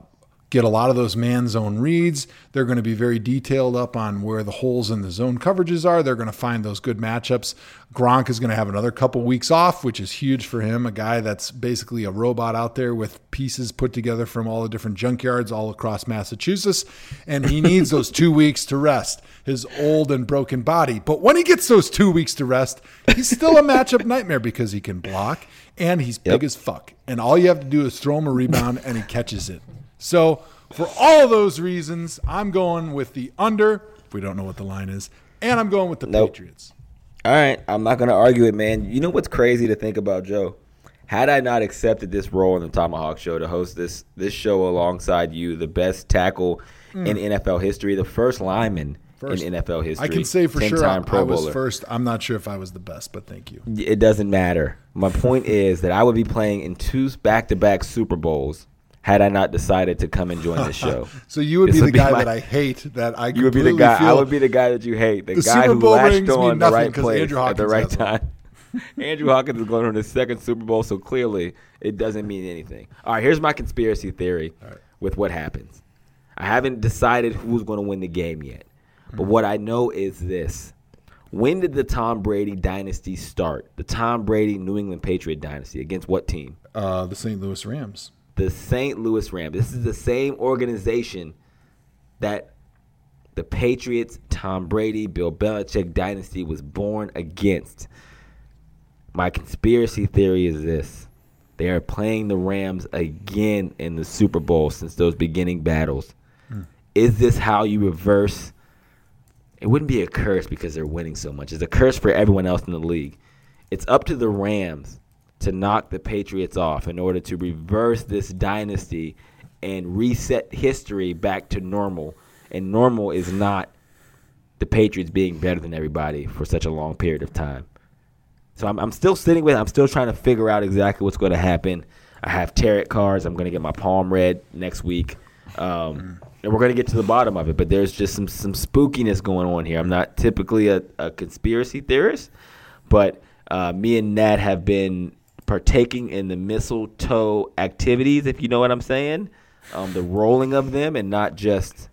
get a lot of those man zone reads. They're going to be very detailed up on where the holes in the zone coverages are. They're going to find those good matchups. Gronk is going to have another couple weeks off, which is huge for him. A guy that's basically a robot out there with pieces put together from all the different junkyards all across Massachusetts. And he needs those two weeks to rest his old and broken body. But when he gets those two weeks to rest, he's still a matchup nightmare because he can block and he's yep. big as fuck. And all you have to do is throw him a rebound and he catches it. So, for all those reasons, I'm going with the under. If we don't know what the line is, and I'm going with the nope. Patriots. All right, I'm not going to argue it, man. You know what's crazy to think about, Joe? Had I not accepted this role in the ThomaHawk Show to host this this show alongside you, the best tackle mm. in NFL history, the first lineman first. in NFL history, I can say for sure I, I was first. I'm not sure if I was the best, but thank you. It doesn't matter. My point [LAUGHS] is that I would be playing in two back-to-back Super Bowls had I not decided to come and join the show. [LAUGHS] so you would this be the would guy be my, that I hate. That I you would be the guy. I would be the guy that you hate. The, the guy who latched on the right place at the right time. [LAUGHS] Andrew Hawkins is going on his second Super Bowl, so clearly it doesn't mean anything. All right, here's my conspiracy theory right. with what happens. I haven't decided who's going to win the game yet, but mm-hmm. what I know is this. When did the Tom Brady dynasty start? The Tom Brady New England Patriot dynasty against what team? Uh, the St. Louis Rams the St. Louis Rams. This is the same organization that the Patriots, Tom Brady, Bill Belichick dynasty was born against. My conspiracy theory is this. They are playing the Rams again in the Super Bowl since those beginning battles. Hmm. Is this how you reverse? It wouldn't be a curse because they're winning so much. It's a curse for everyone else in the league. It's up to the Rams to knock the Patriots off in order to reverse this dynasty and reset history back to normal. And normal is not the Patriots being better than everybody for such a long period of time. So I'm, I'm still sitting with it. I'm still trying to figure out exactly what's going to happen. I have tarot cards. I'm going to get my palm read next week. Um, and we're going to get to the bottom of it. But there's just some, some spookiness going on here. I'm not typically a, a conspiracy theorist, but uh, me and Nat have been partaking in the mistletoe activities, if you know what I'm saying, um, the rolling of them, and not just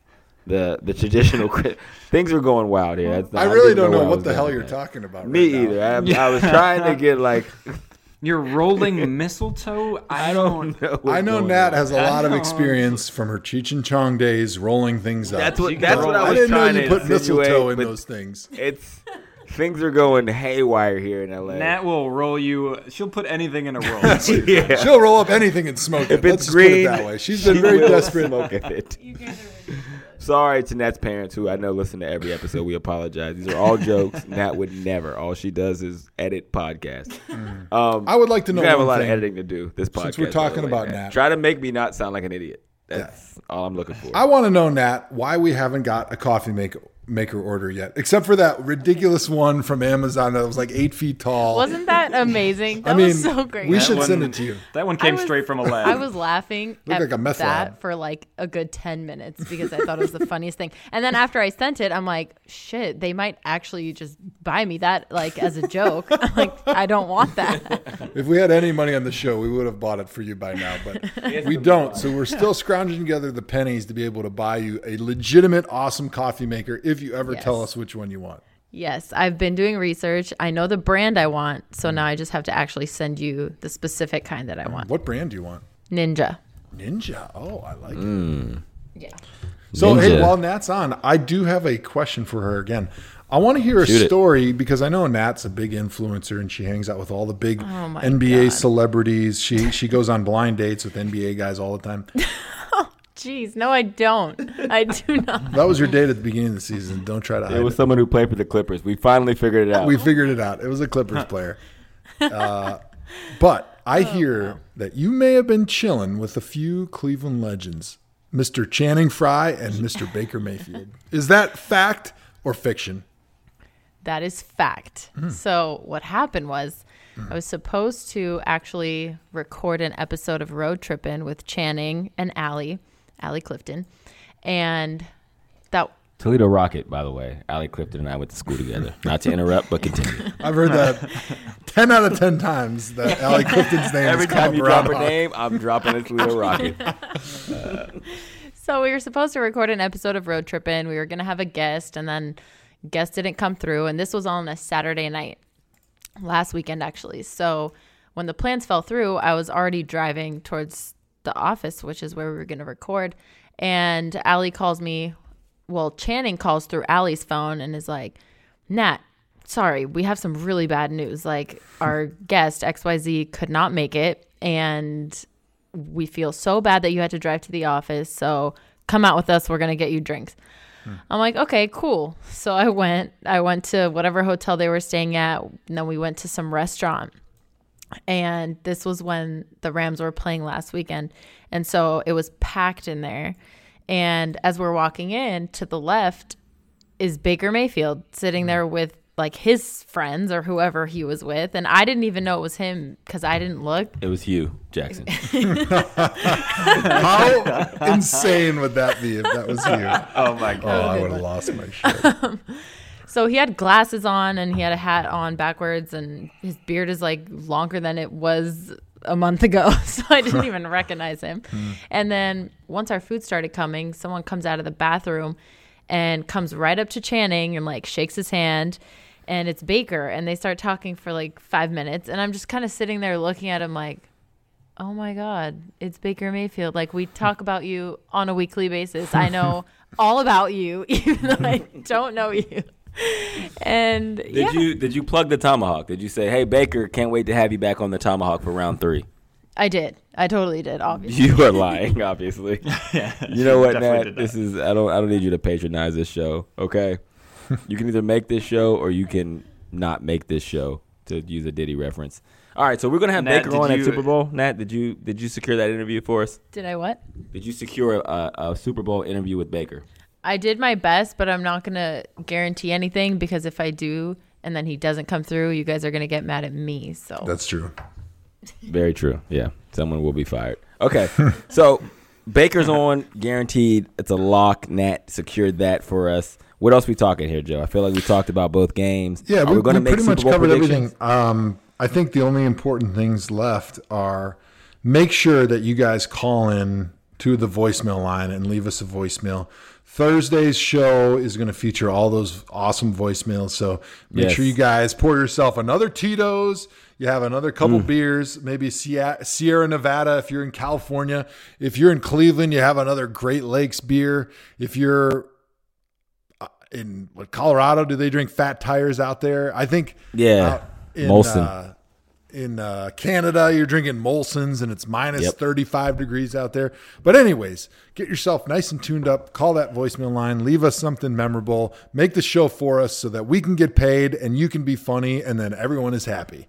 the the traditional. [LAUGHS] Things are going wild here. That's not- I really didn't don't know where I what the hell you're with that. talking about. Me right now. either. I, I was [LAUGHS] trying to get like [LAUGHS] You're rolling mistletoe. I, I don't know. I know Nat on. has a I lot of experience from her Cheech and Chong days rolling things up. That's what. That's what I was I didn't know you to put mistletoe in those things. It's things are going haywire here in LA. Nat will roll you. She'll put anything in a roll. [LAUGHS] yeah. She'll roll up anything and smoke it. If Let's it's just put it green, that way. She's been she very desperate. Smoke it. You guys [LAUGHS] Sorry to Nat's parents, who I know listen to every episode. We apologize. These are all [LAUGHS] jokes. Nat would never. All she does is edit podcasts. Um, I would like to know you have a lot thing. of editing to do. This podcast. Since we're talking way, about Nat. Try to make me not sound like an idiot. That's all I'm looking for. I want to know, Nat, why we haven't got a coffee maker maker order yet, except for that ridiculous one from Amazon that was like eight feet tall. Wasn't that amazing? [LAUGHS] That I mean, was so great. we That should one- send it to you. That one came was- straight from a lab. I was laughing at like a meth that lab. for like a good 10 minutes because I thought it was the [LAUGHS] funniest thing. And then after I sent it, I'm like, shit, they might actually just buy me that like as a joke. [LAUGHS] I'm like, I don't want that. If we had any money on the show, we would have bought it for you by now, but we don't. So we're still scrounging together the pennies to be able to buy you a legitimate, awesome coffee maker if you ever tell us which one you want. Yes, I've been doing research. I know the brand I want. So now I just have to actually send you the specific kind that I want. What brand do you want? Ninja. Ninja. Oh, I like Mm. it. Yeah. So, hey, while Nat's on, I do have a question for her again. I want to hear a Shoot it. story because I know Nat's a big influencer and she hangs out with all the big Oh NBA God. celebrities. She she goes on blind dates with NBA guys all the time. [LAUGHS] Jeez, no, I don't. I [LAUGHS] do not. That was your date at the beginning of the season. Don't try to hide it it. was someone who played for the Clippers. We finally figured it out. We figured it out. It was a Clippers [LAUGHS] player. Uh, but I Oh, hear that you may have been chilling with a few Cleveland legends, Mr. Channing Frye and Mr. Baker Mayfield. Is that fact or fiction? That is fact. So what happened was I was supposed to actually record an episode of Road Trippin' with Channing and Allie, Allie Clifton. And that Toledo Rocket, by the way. Allie Clifton and I went to school together. Not to interrupt, but continue. [LAUGHS] I've heard that 10 out of 10 times that [LAUGHS] Allie Clifton's name Every has time up you around drop a name, I'm dropping a Toledo [LAUGHS] Rocket. So we were supposed to record an episode of Road Trippin'. We were gonna have a guest, and then guest didn't come through. And this was on a Saturday night, last weekend actually. So when the plans fell through, I was already driving towards the office, which is where we were gonna record. And Allie calls me. Well, Channing calls through Allie's phone and is like, "Nat, sorry, we have some really bad news. Like [LAUGHS] our guest XYZ could not make it, and we feel so bad that you had to drive to the office. So come out with us. We're gonna get you drinks. Hmm. I'm like, okay, cool. So I went. I went to whatever hotel they were staying at. And then we went to some restaurant. And this was when the Rams were playing last weekend. And so it was packed in there. And as we're walking in to the left is Baker Mayfield sitting there with like his friends or whoever he was with. And I didn't even know it was him because I didn't look. It was Hue Jackson. [LAUGHS] How insane would that be if that was you? oh my oh, God. Oh, god. I would have lost my shit. [LAUGHS] So he had glasses on and he had a hat on backwards, and his beard is like longer than it was a month ago. [LAUGHS] So I didn't even recognize him. Hmm. And then once our food started coming, someone comes out of the bathroom and comes right up to Channing and like shakes his hand. And it's Baker, and they start talking for like five minutes. And I'm just kind of sitting there looking at him like, oh my God, it's Baker Mayfield. Like, we talk [LAUGHS] about you on a weekly basis. I know all about you, [LAUGHS] even though I don't know you. [LAUGHS] And Did yeah, you did you plug the ThomaHawk? Did you say, "Hey Baker, can't wait to have you back on the ThomaHawk for round three? I did. I totally did, obviously. You are [LAUGHS] lying, obviously. [LAUGHS] Yeah, You know what, Nat? This is I don't I don't need you to patronize this show. Okay, you can either make this show or you can not make this show. To use a Diddy reference, All right, so we're gonna have Nat, Baker did on at Super Bowl. Nat, did you did you secure that interview for us? Did I what? Did you secure a, a Super Bowl interview with Baker? I did my best, but I'm not gonna guarantee anything because if I do and then he doesn't come through, you guys are gonna get mad at me. So That's true. Very true. Yeah, someone will be fired. Okay, [LAUGHS] so Baker's on, guaranteed. It's a lock. Nat secured that for us. What else we talking here, Joe? I feel like we talked about both games. Yeah, we're we, gonna we make pretty Super much Bowl covered everything. Um, I think the only important things left are make sure that you guys call in to the voicemail line and leave us a voicemail. Thursday's show is going to feature all those awesome voicemails. So make Yes. sure you guys pour yourself another Tito's. You have another couple Mm. beers, maybe Sierra Nevada if you're in California. If you're in Cleveland, you have another Great Lakes beer. If you're uh, in what Colorado, do they drink fat tires out there? I think Yeah, out in, Molson. Uh, in uh, Canada, you're drinking Molson's and it's minus Yep. 35 degrees out there. But, anyways, get yourself nice and tuned up. Call that voicemail line. Leave us something memorable. Make the show for us so that we can get paid and you can be funny and then everyone is happy.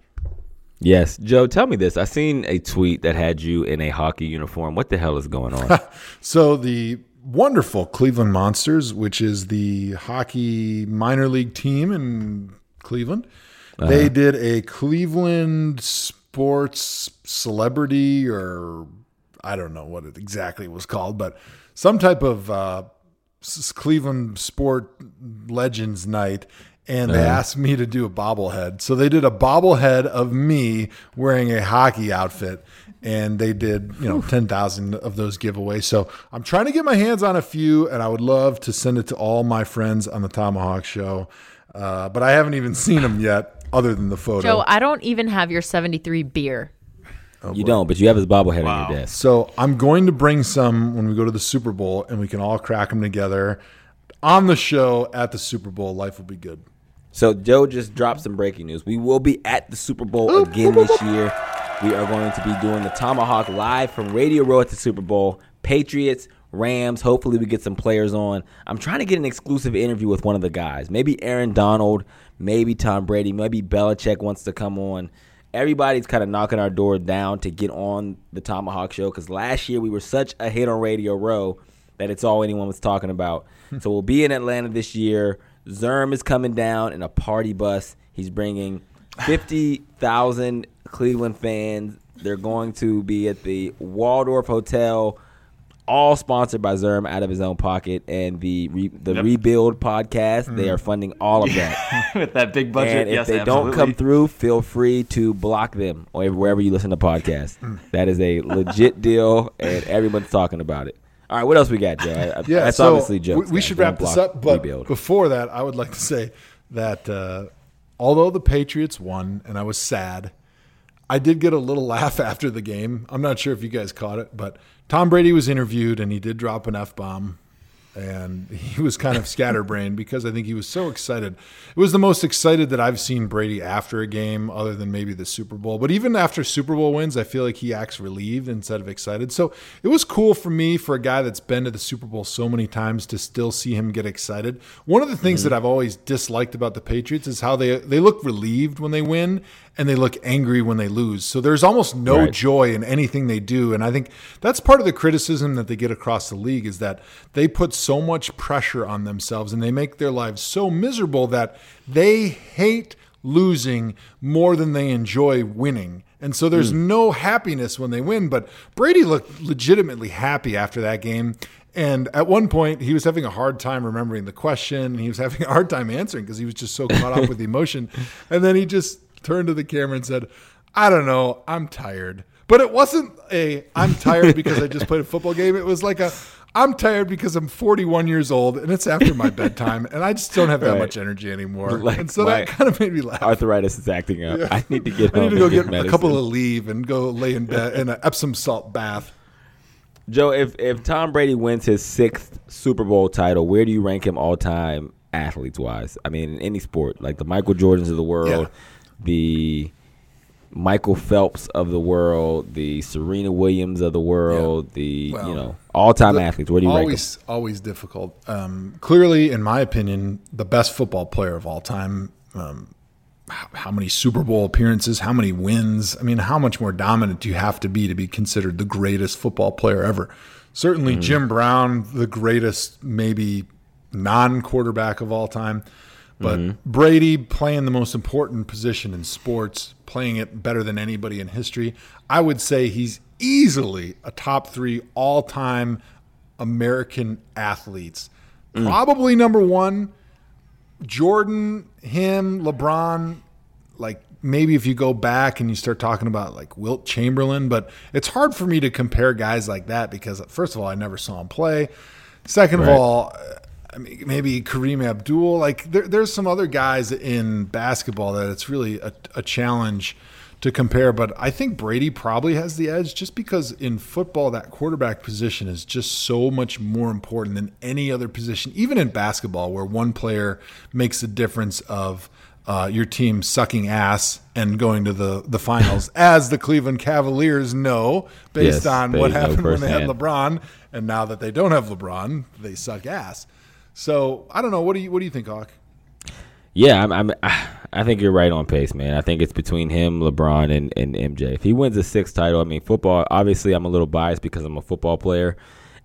Yes, Joe. Tell me this. I seen a tweet that had you in a hockey uniform. What the hell is going on? [LAUGHS] So, the wonderful Cleveland Monsters, which is the hockey minor league team in Cleveland, they did a Cleveland sports celebrity, or I don't know what it exactly was called, but some type of uh, Cleveland sport legends night. And they asked me to do a bobblehead. So they did a bobblehead of me wearing a hockey outfit and they did you know 10,000 of those giveaways. So I'm trying to get my hands on a few, and I would love to send it to all my friends on the ThomaHawk Show, uh, but I haven't even seen them yet, other than the photo. Joe, I don't even have your 73 beer. Oh, you don't, but you have his bobblehead on your desk. So I'm going to bring some when we go to the Super Bowl, and we can all crack them together on the show at the Super Bowl. Life will be good. So Joe just dropped some breaking news. We will be at the Super Bowl again this year. We are going to be doing the ThomaHawk live from Radio Row at the Super Bowl. Patriots, Rams. Hopefully, we get some players on. I'm trying to get an exclusive interview with one of the guys. Maybe Aaron Donald. Maybe Tom Brady. Maybe Belichick wants to come on. Everybody's kind of knocking our door down to get on the ThomaHawk show because last year we were such a hit on Radio Row that it's all anyone was talking about. [LAUGHS] so we'll be in Atlanta this year. Zerm is coming down in a party bus. He's bringing 50,000 Cleveland fans. They're going to be at the Waldorf Hotel, all sponsored by Zerm out of his own pocket. And the re, the Yep. Rebuild podcast, they are funding all of that. [LAUGHS] with that big budget. and if yes, they absolutely. don't come through, feel free to block them or wherever you listen to podcasts. that is a legit deal, and everyone's talking about it. All right, what else we got, Joe? I- I- Yeah, that's so obviously jokes. We, we should wrap this up, but Rebuild. before that, I would like to say that uh, although the Patriots won and I was sad, I did get a little [LAUGHS] laugh after the game. I'm not sure if you guys caught it, but Tom Brady was interviewed and he did drop an f bomb. And he [LAUGHS] was kind of scatterbrained because I think he was so excited. It was the most excited that I've seen Brady after a game, other than maybe the Super Bowl. But even after Super Bowl wins, I feel like he acts relieved instead of excited. So it was cool for me, for a guy that's been to the Super Bowl so many times, to still see him get excited. One of the things mm-hmm. that I've always disliked about the Patriots is how they they look relieved when they win and they look angry when they lose. So there's almost no Right. joy in anything they do. And I think that's part of the criticism that they get across the league is that they put so much pressure on themselves and they make their lives so miserable that they hate losing more than they enjoy winning. And so there's hmm. no happiness when they win. But Brady looked legitimately happy after that game. And at one point, he was having a hard time remembering the question. And he was having a hard time answering because he was just so caught up with the emotion. [LAUGHS] And then he just turned to the camera and said, I don't know, I'm tired. But it wasn't a I'm tired because I just played a football game. It was like a I'm tired because I'm 41 years old and it's after my bedtime and I just don't have that Right. much energy anymore. Like and so that kind of made me laugh. arthritis is acting up. I need to get I need to go and get a couple of leave and go lay in bed in an Epsom salt bath. Joe, if if Tom Brady wins his sixth Super Bowl title, where do you rank him all time athletes wise? I mean, in any sport, like the Michael Jordans of the world, Yeah. The Michael Phelps of the world, the Serena Williams of the world, the Well, you know all time athletes. Where do you rank them? always, always difficult. Um, clearly, in my opinion, the best football player of all time, um, how many Super Bowl appearances, how many wins. I mean, how much more dominant do you have to be to be considered the greatest football player ever? Certainly, mm-hmm. Jim Brown, the greatest, maybe non quarterback of all time. But mm-hmm. Brady playing the most important position in sports, playing it better than anybody in history. I would say he's easily a top three all time American athletes. Mm. Probably number one, Jordan, him, LeBron. Like maybe if you go back and you start talking about like Wilt Chamberlain, but it's hard for me to compare guys like that because, first of all, I never saw him play. Second right. of all, I mean, maybe Kareem Abdul. Like there, there's some other guys in basketball that it's really a, a challenge to compare. But I think Brady probably has the edge just because in football, that quarterback position is just so much more important than any other position, even in basketball, where one player makes a difference of uh, your team sucking ass and going to the, the finals, [LAUGHS] as the Cleveland Cavaliers know based yes, on what happened when they had LeBron. And now that they don't have LeBron, they suck ass. So I don't know. What do you what do you think, Hawk? Yeah, I'm, I'm, [SIGHS] i think you're right on pace, man. I think it's between him, LeBron, and, and MJ. If he wins the sixth title, I mean, football. Obviously, I'm a little biased because I'm a football player,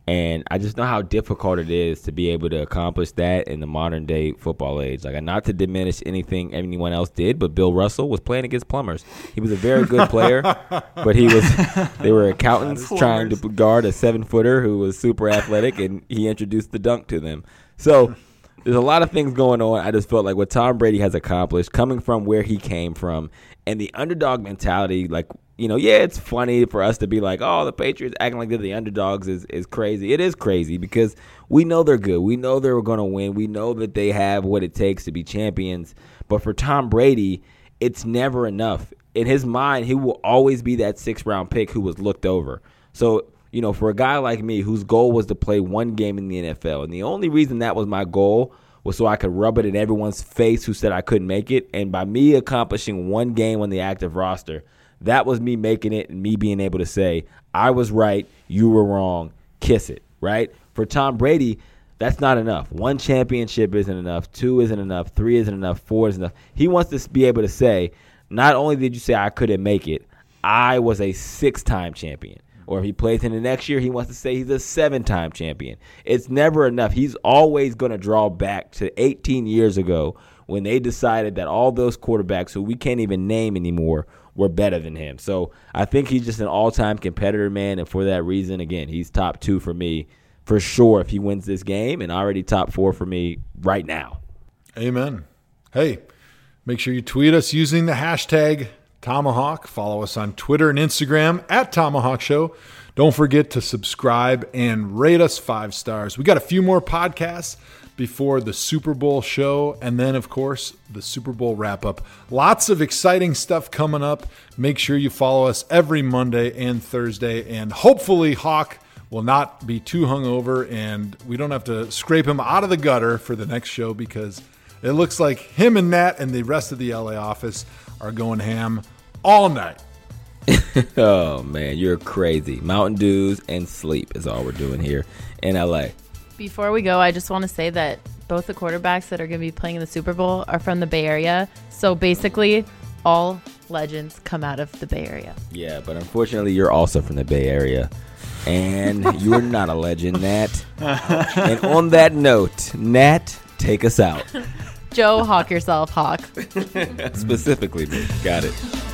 and I just know how difficult it is to be able to accomplish that in the modern day football age. Like, not to diminish anything anyone else did, but Bill Russell was playing against plumbers. He was a very good player, [LAUGHS] but he was. They were [LAUGHS] accountants trying to guard a seven footer who was super athletic, and he introduced the dunk to them. So there's a lot of things going on. I just felt like what Tom Brady has accomplished, coming from where he came from, and the underdog mentality, like you know, yeah, it's funny for us to be like, oh, the Patriots acting like they're the underdogs is, is crazy. It is crazy because we know they're good. We know they're going to win. We know that they have what it takes to be champions. But for Tom Brady, it's never enough. In his mind, he will always be that six round pick who was looked over. So you know, for a guy like me whose goal was to play one game in the NFL, and the only reason that was my goal was so I could rub it in everyone's face who said I couldn't make it. And by me accomplishing one game on the active roster, that was me making it and me being able to say, I was right, you were wrong, kiss it, right? For Tom Brady, that's not enough. One championship isn't enough, two isn't enough, three isn't enough, four isn't enough. He wants to be able to say, not only did you say I couldn't make it, I was a six time champion or if he plays in the next year, he wants to say he's a seven time champion. It's never enough. He's always going to draw back to 18 years ago when they decided that all those quarterbacks who we can't even name anymore were better than him. So I think he's just an all time competitor, man. And for that reason, again, he's top two for me for sure if he wins this game and already top four for me right now. Amen. Hey, make sure you tweet us using the hashtag ThomaHawk. Follow us on Twitter and Instagram at ThomaHawk Show. Don't forget to subscribe and rate us five stars. We got a few more podcasts before the Super Bowl show, and then, of course, the Super Bowl wrap up. Lots of exciting stuff coming up. Make sure you follow us every Monday and Thursday, and hopefully, Hawk will not be too hungover, and we don't have to scrape him out of the gutter for the next show because it looks like him and Nat and the rest of the LA office are going ham all night. [LAUGHS] oh man, you're crazy. Mountain Dews and sleep is all we're doing here in LA. Before we go, I just want to say that both the quarterbacks that are going to be playing in the Super Bowl are from the Bay Area. So basically, all legends come out of the Bay Area. Yeah, but unfortunately, you're also from the Bay Area. And [LAUGHS] you're not a legend, Nat. and on that note, Nat, take us out. [LAUGHS] Joe, hawk yourself, hawk. [LAUGHS] Specifically me. Got it.